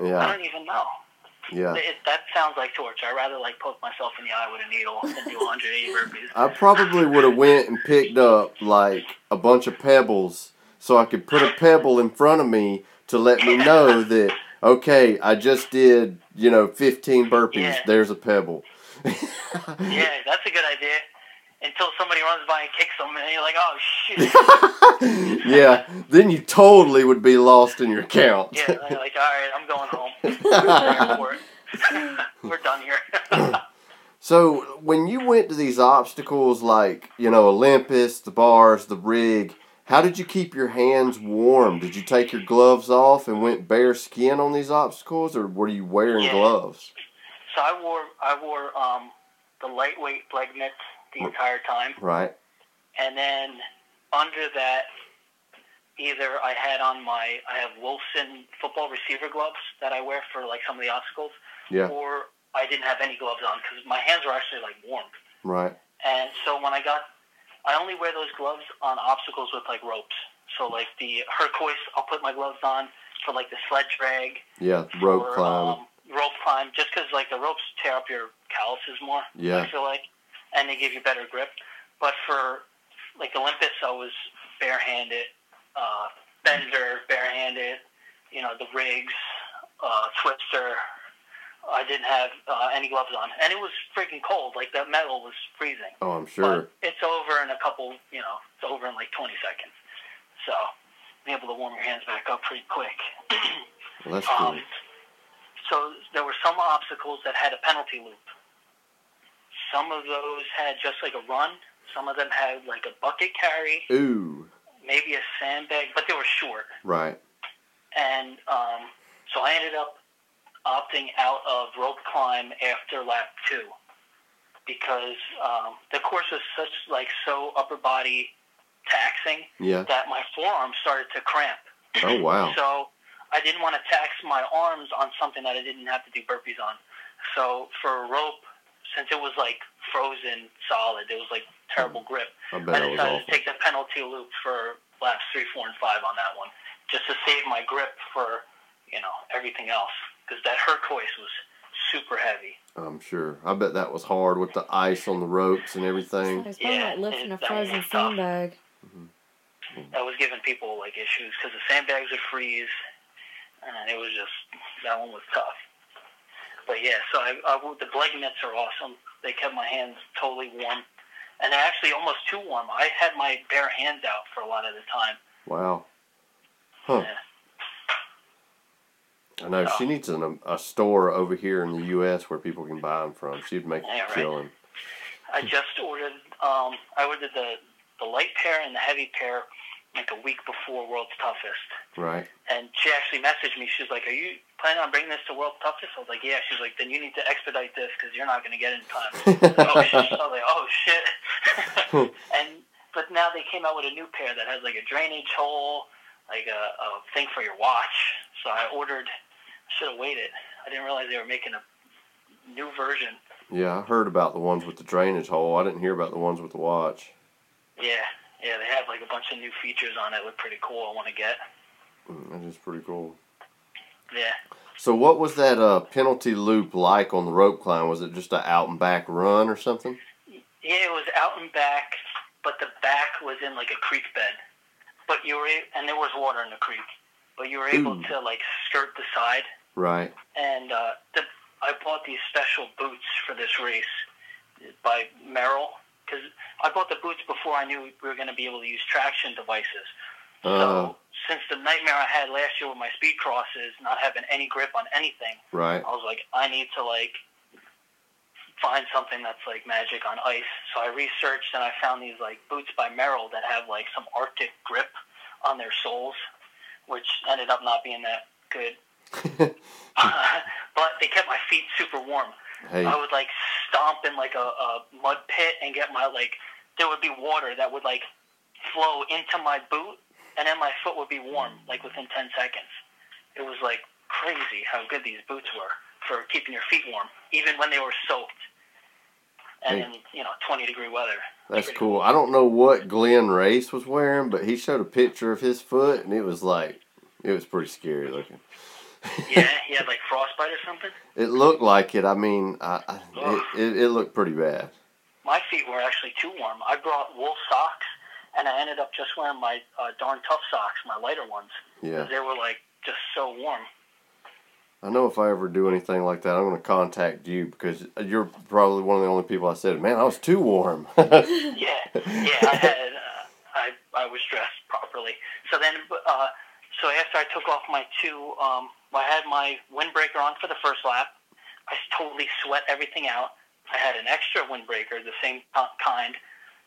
I, I don't even know. yeah. It, that sounds like torture. I'd rather like poke myself in the eye with a needle than do 180 burpees. I probably would have went and picked up like a bunch of pebbles, so I could put a pebble in front of me to let me know that okay, I just did you know 15 burpees. Yeah. There's a pebble. *laughs* Yeah, that's a good idea. Until somebody runs by and kicks them, and you're like, oh shit. *laughs* *laughs* yeah, then you totally would be lost in your count. Yeah, like, all right, I'm going home. *laughs* I'm here for it. We're done here. *clears throat* So when you went to these obstacles like, you know, Olympus, the bars, the rig, how did you keep your hands warm? Did you take your gloves off and went bare skin on these obstacles or were you wearing Yeah. gloves? So I wore I wore um, the lightweight leg mitts the entire time, Right. and then under that, either I had on my I have Wilson football receiver gloves that I wear for like some of the obstacles, Yeah. or I didn't have any gloves on because my hands were actually like warm. Right. And so when I got, I only wear those gloves on obstacles with like ropes. So like the Hercules, I'll put my gloves on for like the sled drag, Yeah. Rope for, climbing. Um, rope climb, just because like the ropes tear up your calluses more. Yeah. I feel like, and they give you better grip. But for like Olympus, I was barehanded, uh, bender, barehanded. You know the rigs, uh, twister. I didn't have uh, any gloves on, and it was freaking cold. Like that metal was freezing. oh, I'm sure. But it's over in a couple. You know, it's over in like 20 seconds. So, be able to warm your hands back up pretty quick. Well, that's *clears throat* cool. Um, so there were some obstacles that had a penalty loop. Some of those had just like a run. Some of them had like a bucket carry, Ooh. maybe a sandbag, but they were short. Right. And um, so I ended up opting out of rope climb after lap two because um, the course was such like so upper body taxing Yeah. that my forearms started to cramp. Oh wow. *laughs* So I didn't want to tax my arms on something that I didn't have to do burpees on. So for a rope, since it was like frozen solid, it was like terrible grip. I I bet was decided awful. to take the penalty loop for laps three, four, and five on that one, just to save my grip for you know everything else, because that Herc Hoist was super heavy. I'm sure. I bet that was hard with the ice on the ropes and everything. It's probably Yeah, like lifting a it- that one frozen was tough. sandbag. Mm-hmm. That was giving people like issues because the sandbags would freeze, and it was just that one was tough. But yeah, so I, I the leg mitts are awesome. They kept my hands totally warm, and they're actually almost too warm. I had my bare hands out for a lot of the time. Wow. Huh. Yeah. I know she needs an, a store over here in the U.S. where people can buy them from. She'd make Yeah, a right. killing. I just ordered. Um, I ordered the the light pair and the heavy pair like a week before World's Toughest. Right. And she actually messaged me. She's like, "Are you planning on bringing this to World's Toughest?" I was like, "Yeah." She's like, "Then you need to expedite this because you're not going to get it in time." *laughs* oh, shit. I was like, "Oh shit!" *laughs* and but now they came out with a new pair that has like a drainage hole, like a, a thing for your watch. So I ordered. Should have waited. I didn't realize they were making a new version. yeah, I heard about the ones with the drainage hole. I didn't hear about the ones with the watch. Yeah, yeah, they have like a bunch of new features on it. Look pretty cool. I want to get. Mm, That is pretty cool. Yeah. So what was that uh, penalty loop like on the rope climb? Was it just a out and back run or something? Yeah, it was out and back, but the back was in like a creek bed. But you were, and there was water in the creek, but you were able Ooh. to like skirt the side. Right. And uh, the, I bought these special boots for this race by Merrell because I bought the boots before I knew we were going to be able to use traction devices. Uh, So since the nightmare I had last year with my speed crosses, not having any grip on anything, right. I was like, I need to like find something that's like magic on ice. So I researched and I found these like boots by Merrell that have like some Arctic grip on their soles, which ended up not being that good. *laughs* *laughs* but they kept my feet super warm. Hey. I would like stomp in like a, a mud pit and get my like there would be water that would like flow into my boot and then my foot would be warm like within 10 seconds. It was like crazy how good these boots were for keeping your feet warm even when they were soaked. And Hey. in, you know, 20 degree weather. That's Pretty cool. I don't know what Glenn Race was wearing, but he showed a picture of his foot, and it was like, it was pretty scary looking. Yeah, he had like frostbite or something. It looked like it. I mean, I, I, it, it, it looked pretty bad. My feet were actually too warm. I brought wool socks and I ended up just wearing my uh, darn tough socks, my lighter ones. Yeah. They were like just so warm. I know if I ever do anything like that, I'm going to contact you because you're probably one of the only people I said, man, I was too warm. *laughs* Yeah, yeah. I had *laughs* uh, I I was dressed properly. So then, uh, so after I took off my two, um, I had my windbreaker on for the first lap. I totally sweat everything out. I had an extra windbreaker, the same kind.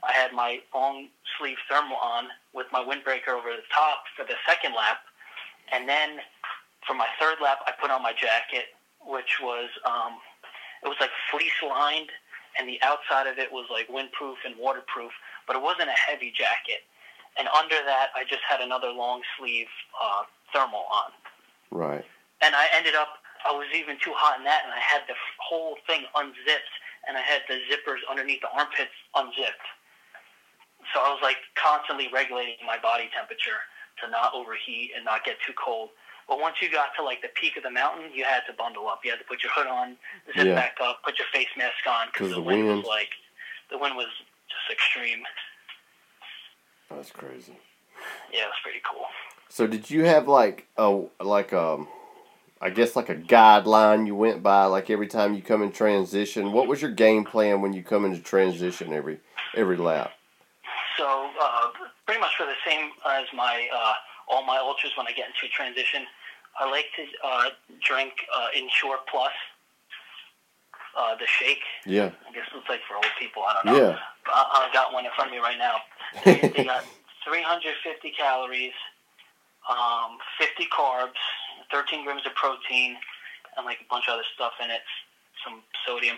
I had my long sleeve thermal on with my windbreaker over the top for the second lap, and then for my third lap, I put on my jacket, which was um, it was like fleece lined, and the outside of it was like windproof and waterproof, but it wasn't a heavy jacket. And under that, I just had another long sleeve uh, thermal on. right. And I ended up, I was even too hot in that, and I had the whole thing unzipped, and I had the zippers underneath the armpits unzipped. So I was like constantly regulating my body temperature to not overheat and not get too cold. But once you got to like the peak of the mountain, you had to bundle up. You had to put your hood on, zip Yeah. back up, put your face mask on because the, the wind wind. was like, the wind was just extreme. That's crazy. Yeah, it was pretty cool. So did you have like a like um I guess like a guideline you went by like every time you come in transition? What was your game plan when you come into transition every every lap? So uh, pretty much for the same as my uh, all my ultras when I get into transition, I like to uh, drink uh, Ensure Plus, uh, the shake. Yeah. I guess it's like for old people. I don't know. Yeah. I, I got one in front of me right now. *laughs* They, they got 350 calories, um, 50 carbs, 13 grams of protein, and like a bunch of other stuff in it, some sodium.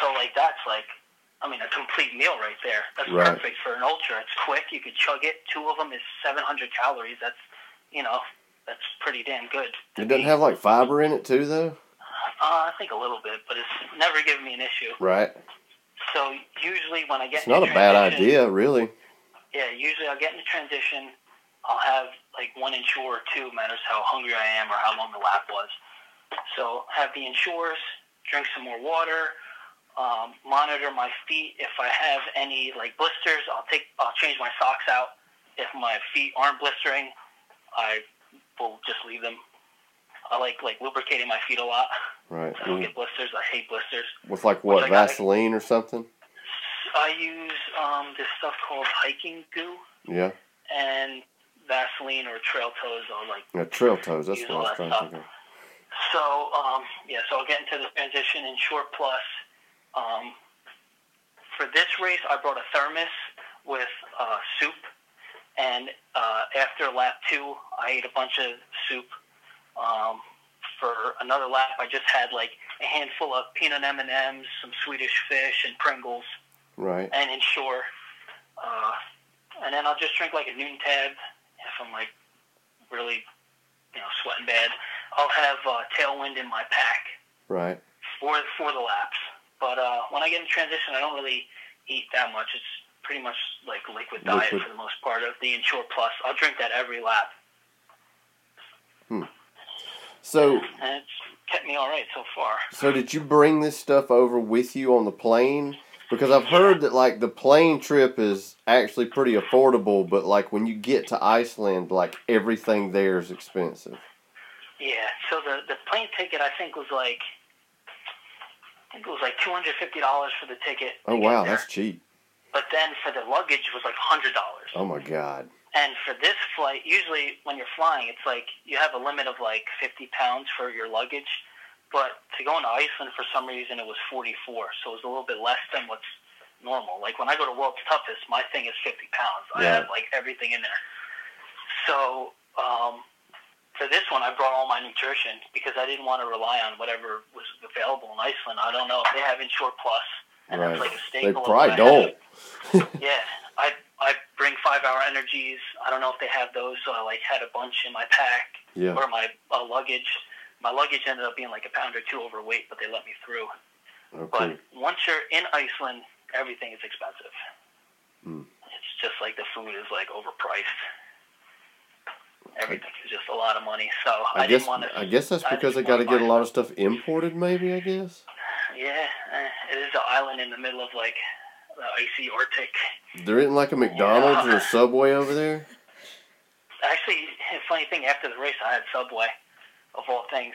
So like that's like, I mean, a complete meal right there. That's Right. perfect for an ultra. It's quick. You could chug it. Two of them is 700 calories. That's, you know, that's pretty damn good. It doesn't have like fiber in it too, though. Uh, I think a little bit, but it's never given me an issue. Right. So usually when I get It's not a bad idea, really. Yeah, usually I'll get into transition. I'll have like one Ensure or two, matters how hungry I am or how long the lap was. So have the Ensures, drink some more water, um, monitor my feet. If I have any like blisters, I'll take I'll change my socks out. If my feet aren't blistering, I will just leave them. I like like lubricating my feet a lot. Right. I don't Mm. get blisters. I hate blisters. With like what I got- Vaseline or something. I use um, this stuff called hiking goo Yeah. and Vaseline or Trail Toes. I'll like Yeah, trail toes. That's what I was trying to think of. So, um, yeah, so I'll get into the transition Ensure Plus. Um, for this race, I brought a thermos with uh, soup, and uh, after lap two, I ate a bunch of soup. Um, for another lap, I just had like a handful of peanut M&Ms, some Swedish fish, and Pringles, Right. and Ensure. Uh, and then I'll just drink like a Nuun tab I'm like really, you know, sweating bad. I'll have uh, Tailwind in my pack Right. for for the laps. But uh, when I get in transition, I don't really eat that much. It's pretty much like liquid diet Liquid. for the most part of the Ensure Plus. I'll drink that every lap, Hmm. So, and it's kept me all right so far. so did you bring this stuff over with you on the plane? Because I've heard that like the plane trip is actually pretty affordable, but like when you get to Iceland, like everything there is expensive. Yeah. So the the plane ticket I think was like. I think it was like two hundred fifty dollars for the ticket. Oh wow, that's cheap. But then for the luggage was like hundred dollars. Oh my god. And for this flight, usually when you're flying, it's like you have a limit of like 50 pounds for your luggage. But to go into Iceland, for some reason, it was 44. So it was a little bit less than what's normal. Like when I go to World's Toughest, my thing is 50 pounds. I have like everything in there. So um, for this one, I brought all my nutrition because I didn't want to rely on whatever was available in Iceland. I don't know if they have Ensure Plus. And Right. that's like a They staple. of probably don't. *laughs* Yeah, I I bring five hour energies. I don't know if they have those, so I like had a bunch in my pack Yeah. or my uh, luggage. My luggage ended up being like a pound or two overweight, but they let me through. Oh, But once you're in Iceland, everything is expensive. Hmm. It's just like the food is like overpriced. Everything is just a lot of money. So I, I guess didn't want to. I guess that's because they didn't got to get a lot of stuff imported. Maybe I guess. Yeah, eh, it is an island in the middle of like the icy Arctic. There isn't like a McDonald's or a Subway over there. Actually, funny thing, after the race, I had Subway, of all things.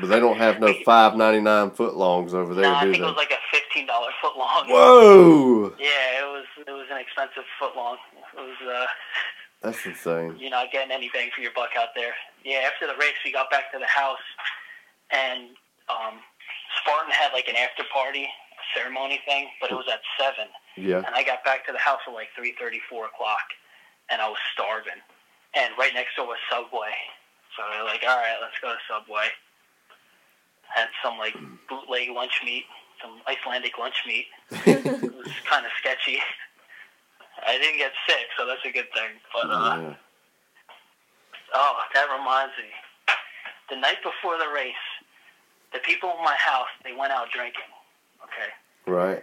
But they don't have no *laughs* five ninety nine foot longs over there, no, I do think they? it was like a fifteen dollar foot long. Whoa, Yeah, it was it was an expensive foot long. It was uh, that's insane. you're not getting any bang for your buck out there. Yeah, after the race, we got back to the house, and um, Spartan had like an after party ceremony thing, but it was at seven, Yeah, and I got back to the house at like three thirty, four o'clock, and I was starving. And right next door was Subway, so we're like, all right, let's go to Subway. Had some like bootleg lunch meat, some Icelandic lunch meat. *laughs* it was kind of sketchy. I didn't get sick, so that's a good thing. But uh, yeah. oh, that reminds me. The night before the race, the people in my house they went out drinking. Okay, right.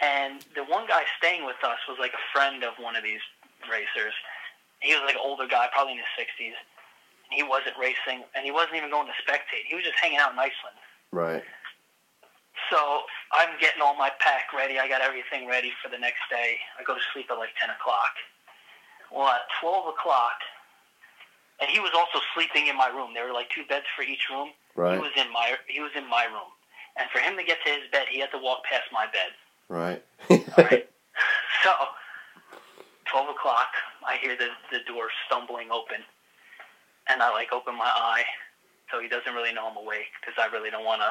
and the one guy staying with us was like a friend of one of these racers. He was like an older guy, probably in his sixties. He wasn't racing, and he wasn't even going to spectate. He was just hanging out in Iceland. Right. So I'm getting all my pack ready. I got everything ready for the next day. I go to sleep at like 10 o'clock. Well, at 12 o'clock, and he was also sleeping in my room. There were like two beds for each room. Right. He was in my he was in my room, and for him to get to his bed, he had to walk past my bed. Right. All right. *laughs* so, 12 o'clock, I hear the the door stumbling open, and I like open my eye, so he doesn't really know I'm awake because I really don't want to,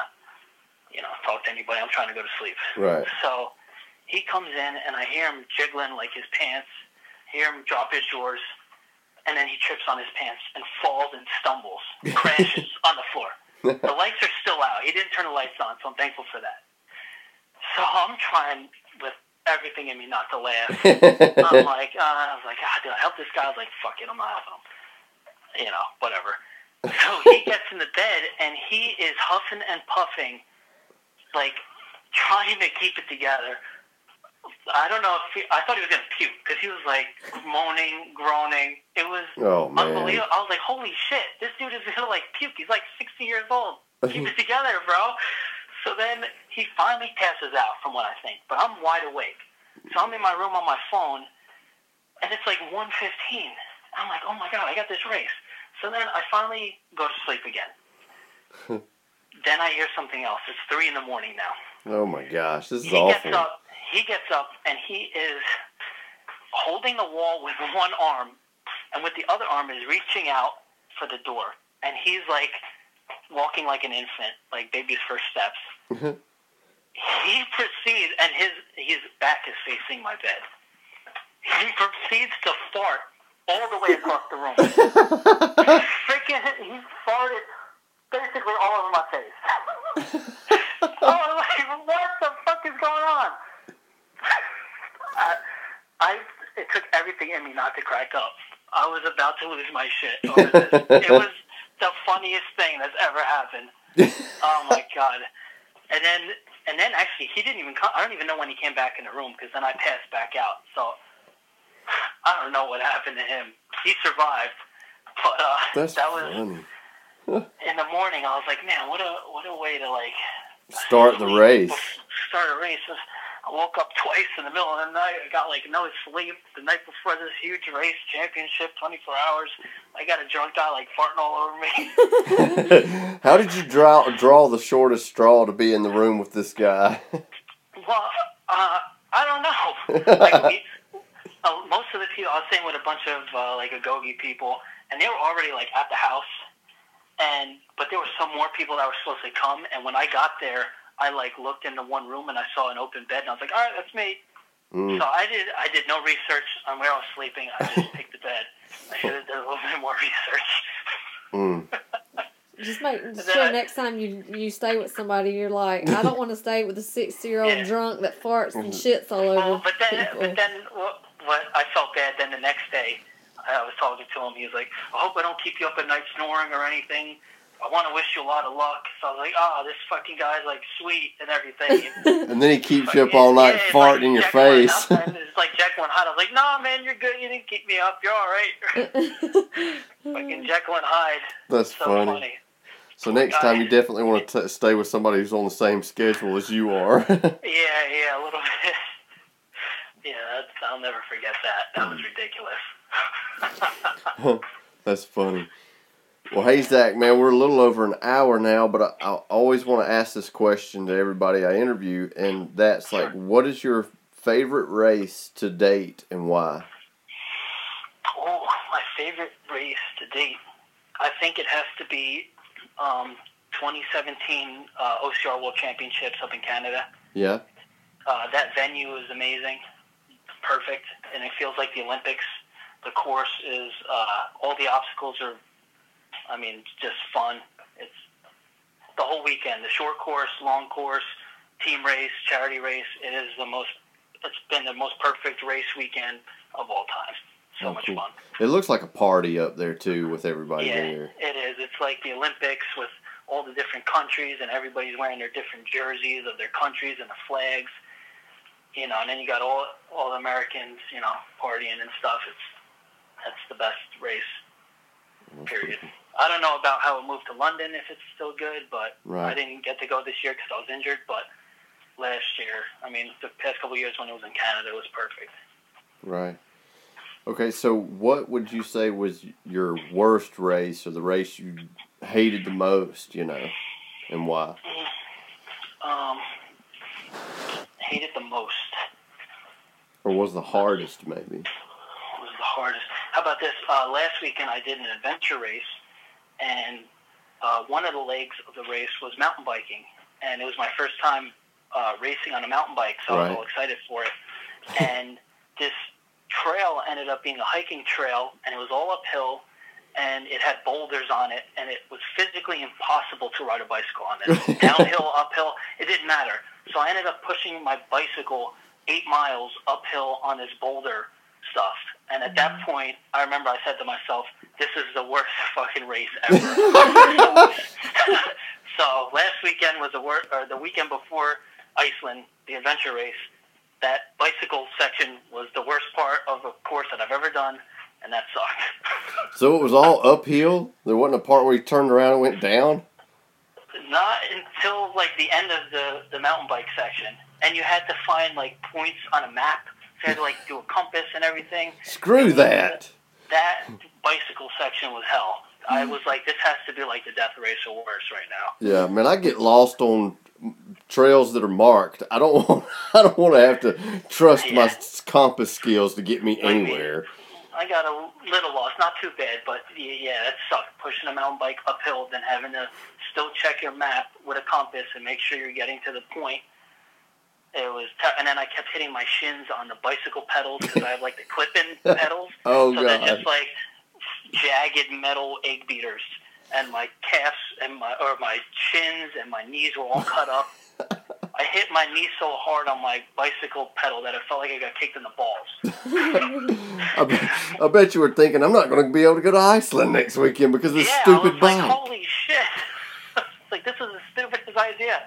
you know, talk to anybody. I'm trying to go to sleep. right. So he comes in and I hear him jiggling like his pants, hear him drop his drawers, and then he trips on his pants and falls and stumbles, *laughs* crashes on the floor. *laughs* The lights are still out. He didn't turn the lights on, so I'm thankful for that. So I'm trying with everything in me not to laugh. *laughs* I'm like, uh, I was like, ah, did I help this guy? I was like, fuck it, I'm not helping him. You know, whatever. *laughs* So he gets in the bed and he is huffing and puffing, like trying to keep it together. I don't know if he, I thought he was gonna puke because he was like moaning, groaning. It was oh unbelievable. I was like, holy shit, this dude is gonna like puke. He's like 60 years old. Keep it together, bro. So then he finally passes out, from what I think. But I'm wide awake. So I'm in my room on my phone, and it's like 1:15. I'm like, oh my god, I got this race. So then I finally go to sleep again. Hmm. then I hear something else. It's three in the morning now. Oh my gosh, this is he awful. gets up. He gets up and he is holding the wall with *laughs* one arm, and with the other arm is reaching out for the door. And he's like walking like an infant, like baby's first steps. Mm-hmm. he proceeds, and his his back is facing my bed. He proceeds to fart all the way across the room. *laughs* He freaking, he farted basically all over my face. oh, *laughs* I'm like, what the fuck is going on? I, I, it took everything in me not to crack up. I was about to lose my shit over this. *laughs* it was the funniest thing that's ever happened. oh my god! And then, and then actually, he didn't even come. I don't even know when he came back in the room because then I passed back out. So I don't know what happened to him. He survived, but uh, That's that was funny. *laughs* in the morning. I was like, man, what a what a way to like Start the race. Start a race. I woke up twice in the middle of the night. I got like no sleep the night before this huge race championship, 24 hours. I got a drunk guy like farting all over me. *laughs* How did you draw draw the shortest straw to be in the room with this guy? *laughs* well, uh, I don't know. Like we, uh, most of the people, I was staying with a bunch of uh, like Agoge people, and they were already like at the house, and but there were some more people that were supposed to come. And when I got there, I like looked into one room and I saw an open bed, and I was like, all right, that's me. Mm. So I did. I did no research on where I was sleeping. I just *laughs* picked the bed. I should have done a little bit more *laughs* research. Mm. Just make sure I- next time you you stay with somebody, you're like, I don't *laughs* want to stay with a sixty year old Yeah. drunk that farts and Mhm. shits all over Well, but then, people. but then, what, what I felt bad. Then the next day, I was talking to him. He was like, "I hope I don't keep you up at night snoring or anything. I want to wish you a lot of luck." So I was like, "Oh, this fucking guy's like sweet and everything." *laughs* And then he keeps you up all night Yeah, farting like in your face. Hyde. *laughs* It's like Jekyll and Hyde. I was like, "No, man, you're good. You didn't keep me up. You're all right." *laughs* fucking Jekyll and Hyde. That's So funny. funny. So next time you definitely want to t- stay with somebody who's on the same schedule as you are. Yeah, yeah, a little bit. Yeah, I'll never forget that. That was ridiculous. *laughs* That's funny. Well, hey Zach, man, we're a little over an hour now, but I, I always want to ask this question to everybody I interview, and that's like, what is your favorite race to date and why? Oh, my favorite race to date. I think it has to be um, 2017 uh, OCR World Championships up in Canada. Yeah. Uh, that venue is amazing, perfect, and it feels like the Olympics. The course is uh, all the obstacles are, I mean, just fun. It's the whole weekend. The short course, long course, team race, charity race. It is the most. It's been the most perfect race weekend of all time. So Oh, much cool. fun. It looks like a party up there too, with everybody Yeah, there. it is. It's like the Olympics with all the different countries, and everybody's wearing their different jerseys of their countries and the flags. You know, and then you got all all the Americans, you know, partying and stuff. It's that's the best race. Period. I don't know about how it moved to London if it's still good, but Right. I didn't get to go this year because I was injured. But last year, I mean, the past couple years when it was in Canada, it was perfect. Right. Okay, so what would you say was your worst race or the race you hated the most, you know, and why? Um, hated the most. Or was the hardest, maybe? was the hardest. How about this? Uh, last weekend I did an adventure race, and uh, one of the legs of the race was mountain biking, and it was my first time uh, racing on a mountain bike, so I Right. was all excited for it. And *laughs* this trail ended up being a hiking trail, and it was all uphill, and it had boulders on it, and it was physically impossible to ride a bicycle on it. *laughs* Downhill, uphill, it didn't matter. So I ended up pushing my bicycle eight miles uphill on this boulder stuff. And at that mm-hmm. point, I remember I said to myself, "This is the worst *laughs* fucking race ever." *laughs* *laughs* so last weekend was the worst, or the weekend before Iceland, the adventure race. That bicycle section was the worst part of a course that I've ever done, and that sucked. So it was all uphill. There wasn't a part where you turned around and went down. Not until like the end of the the mountain bike section, and you had to find like points on a map. So you had to like do a compass and everything. Screw that. That bicycle section was hell. I was like, this has to be like the death race or worse right now. Yeah, man, I get lost on trails that are marked. I don't *laughs* want. I don't want to have to trust my compass skills to get me anywhere. I got a little lost, not too bad, but yeah, that sucked. Pushing a mountain bike uphill, then having to still check your map with a compass and make sure you're getting to the point. It was, t- and then I kept hitting my shins on the bicycle pedals because I have like the clip-in *laughs* oh, pedals. Oh so they're just like jagged metal egg beaters, and my calves and my or my shins and my knees were all cut up. *laughs* I hit my knee so hard on my bicycle pedal that it felt like I got kicked in the balls. *laughs* I, bet, I bet you were thinking I'm not going to be able to go to Iceland next weekend because of this yeah, stupid bike. like, holy shit! like this is the stupidest idea.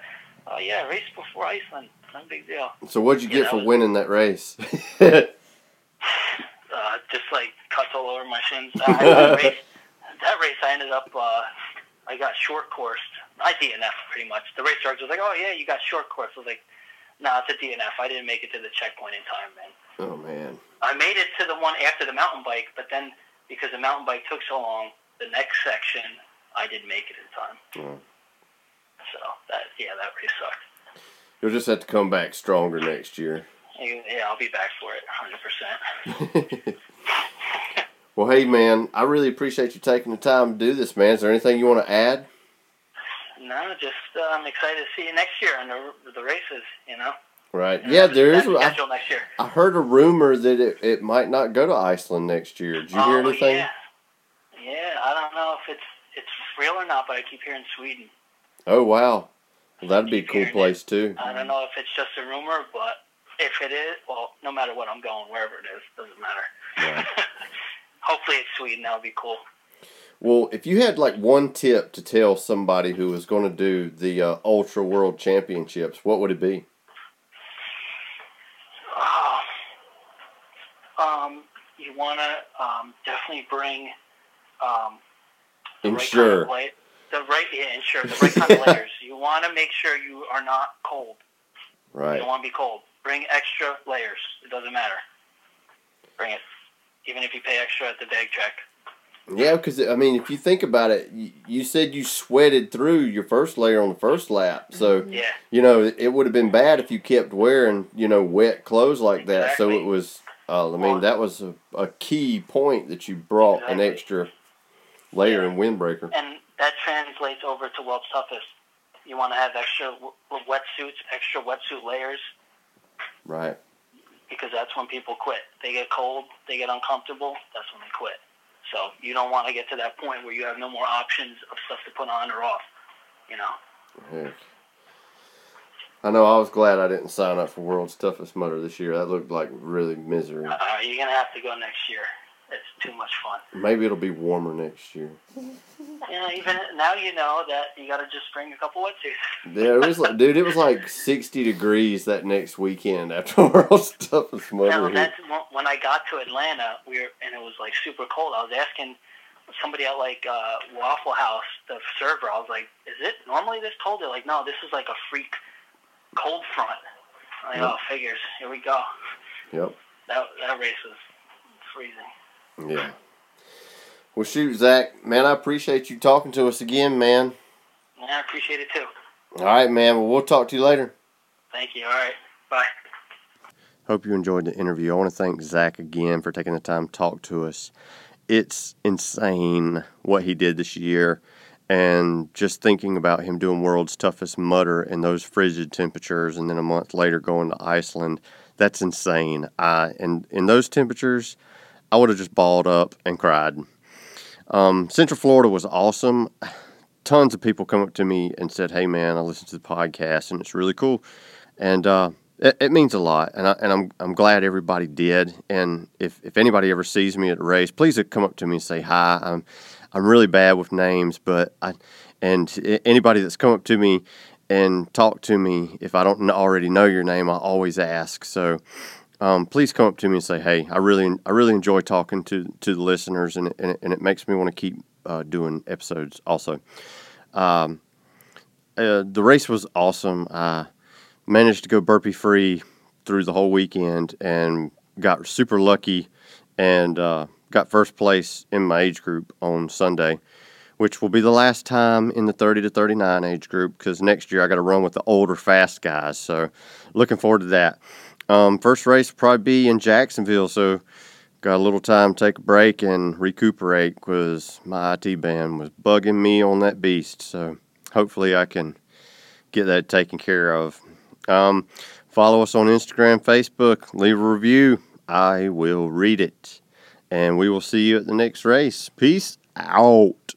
Oh yeah, race before Iceland, no big deal. so what'd you get for winning that race? *laughs* Uh, just like cuts all over my shins. Uh, that, race, that race, I ended up. Uh, I got short coursed. I DNF pretty much. The race director was like, "Oh yeah, you got short course." I was like, "No, it's a DNF. I didn't make it to the checkpoint in time, man." oh man. I made it to the one after the mountain bike, but then because the mountain bike took so long, the next section I didn't make it in time. Oh. So that yeah, that race sucked. You'll just have to come back stronger next year. Yeah, I'll be back for it, hundred percent. well, hey man, I really appreciate you taking the time to do this, man. Is there anything you want to add? No, just uh, I'm excited to see you next year on the the races. You know. Right. And Yeah, there is. I, next year. I heard a rumor that it, it might not go to Iceland next year. Did you hear Oh, anything? Yeah. yeah, I don't know if it's it's real or not, but I keep hearing Sweden. Oh wow. Well, that'd be a cool place too. I don't know if it's just a rumor, but if it is, well, no matter what, I'm going wherever it is. Doesn't matter. *laughs* Hopefully it's Sweden. That would be cool. Well, if you had like one tip to tell somebody who was going to do the uh, Ultra World Championships, what would it be? Oh, um, you want to um, definitely bring um, the right kind of the right yeah, ensure the right kind of *laughs* layers. You want to make sure you are not cold. Right. You don't want to be cold. Bring extra layers. It doesn't matter. Bring it, even if you pay extra at the bag check. Yeah, because I mean, if you think about it, you, you said you sweated through your first layer on the first lap, so Yeah, you know it would have been bad if you kept wearing you know wet clothes like that. So it was. Uh, I mean, that was a, a key point that you brought an extra layer Yeah. and windbreaker. and that translates over to world's toughest. You want to have extra w- wetsuits, extra wetsuit layers, Right. because that's when people quit. They get cold, they get uncomfortable. That's when they quit. So you don't want to get to that point where you have no more options of stuff to put on or off. You know. Heck. I know. I was glad I didn't sign up for World's Toughest Mudder this year. That looked like really misery. Uh, you're gonna have to go next year. It's too much fun. Maybe it'll be warmer next year. *laughs* Know, even now you know that you got to just bring a couple wetsuits. Yeah, it was like, dude, it was like sixty degrees that next weekend after World's Toughest Now, Mudder. hit. that's when- I got to Atlanta. We were, and it was like super cold. I was asking somebody at like uh, Waffle House, the server. I was like, "Is it normally this cold?" They're like, "No, this is like a freak cold front." I'm like, "Oh, figures. Here we go." Yep. That that race was freezing. Yeah. Well, shoot, Zach, man, I appreciate you talking to us again, man. Yeah, I appreciate it too. All right, man. Well, we'll talk to you later. Thank you. All right. Bye. Hope you enjoyed the interview. I want to thank Zach again for taking the time to talk to us. It's insane what he did this year. And just thinking about him doing world's toughest Mudder in those frigid temperatures and then a month later going to Iceland, that's insane. I and in those temperatures, I would have just balled up and cried. Um, Central Florida was awesome. Tons of people come up to me and said, "Hey, man, I listened to the podcast and it's really cool," and uh, it, it, means a lot. And I and I'm I'm glad everybody did. And if if anybody ever sees me at a race, please come up to me and say hi. I'm I'm really bad with names, but I and anybody that's come up to me and talk to me if I don't already know your name, I always ask. So um, please come up to me and say, "Hey, I really, I really enjoy talking to to the listeners, and and it, and it makes me want to keep uh, doing episodes." Also, um, uh, the race was awesome. I managed to go burpee free through the whole weekend, and got super lucky, and uh, got first place in my age group on Sunday, which will be the last time in the 30 to 39 age group because next year I got to run with the older fast guys. So, looking forward to that. Um, first race will probably be in Jacksonville, so got a little time to take a break and recuperate because my IT band was bugging me on that beast. So hopefully I can get that taken care of. Um, follow us on Instagram, Facebook, leave a review. I will read it. And we will see you at the next race. Peace out.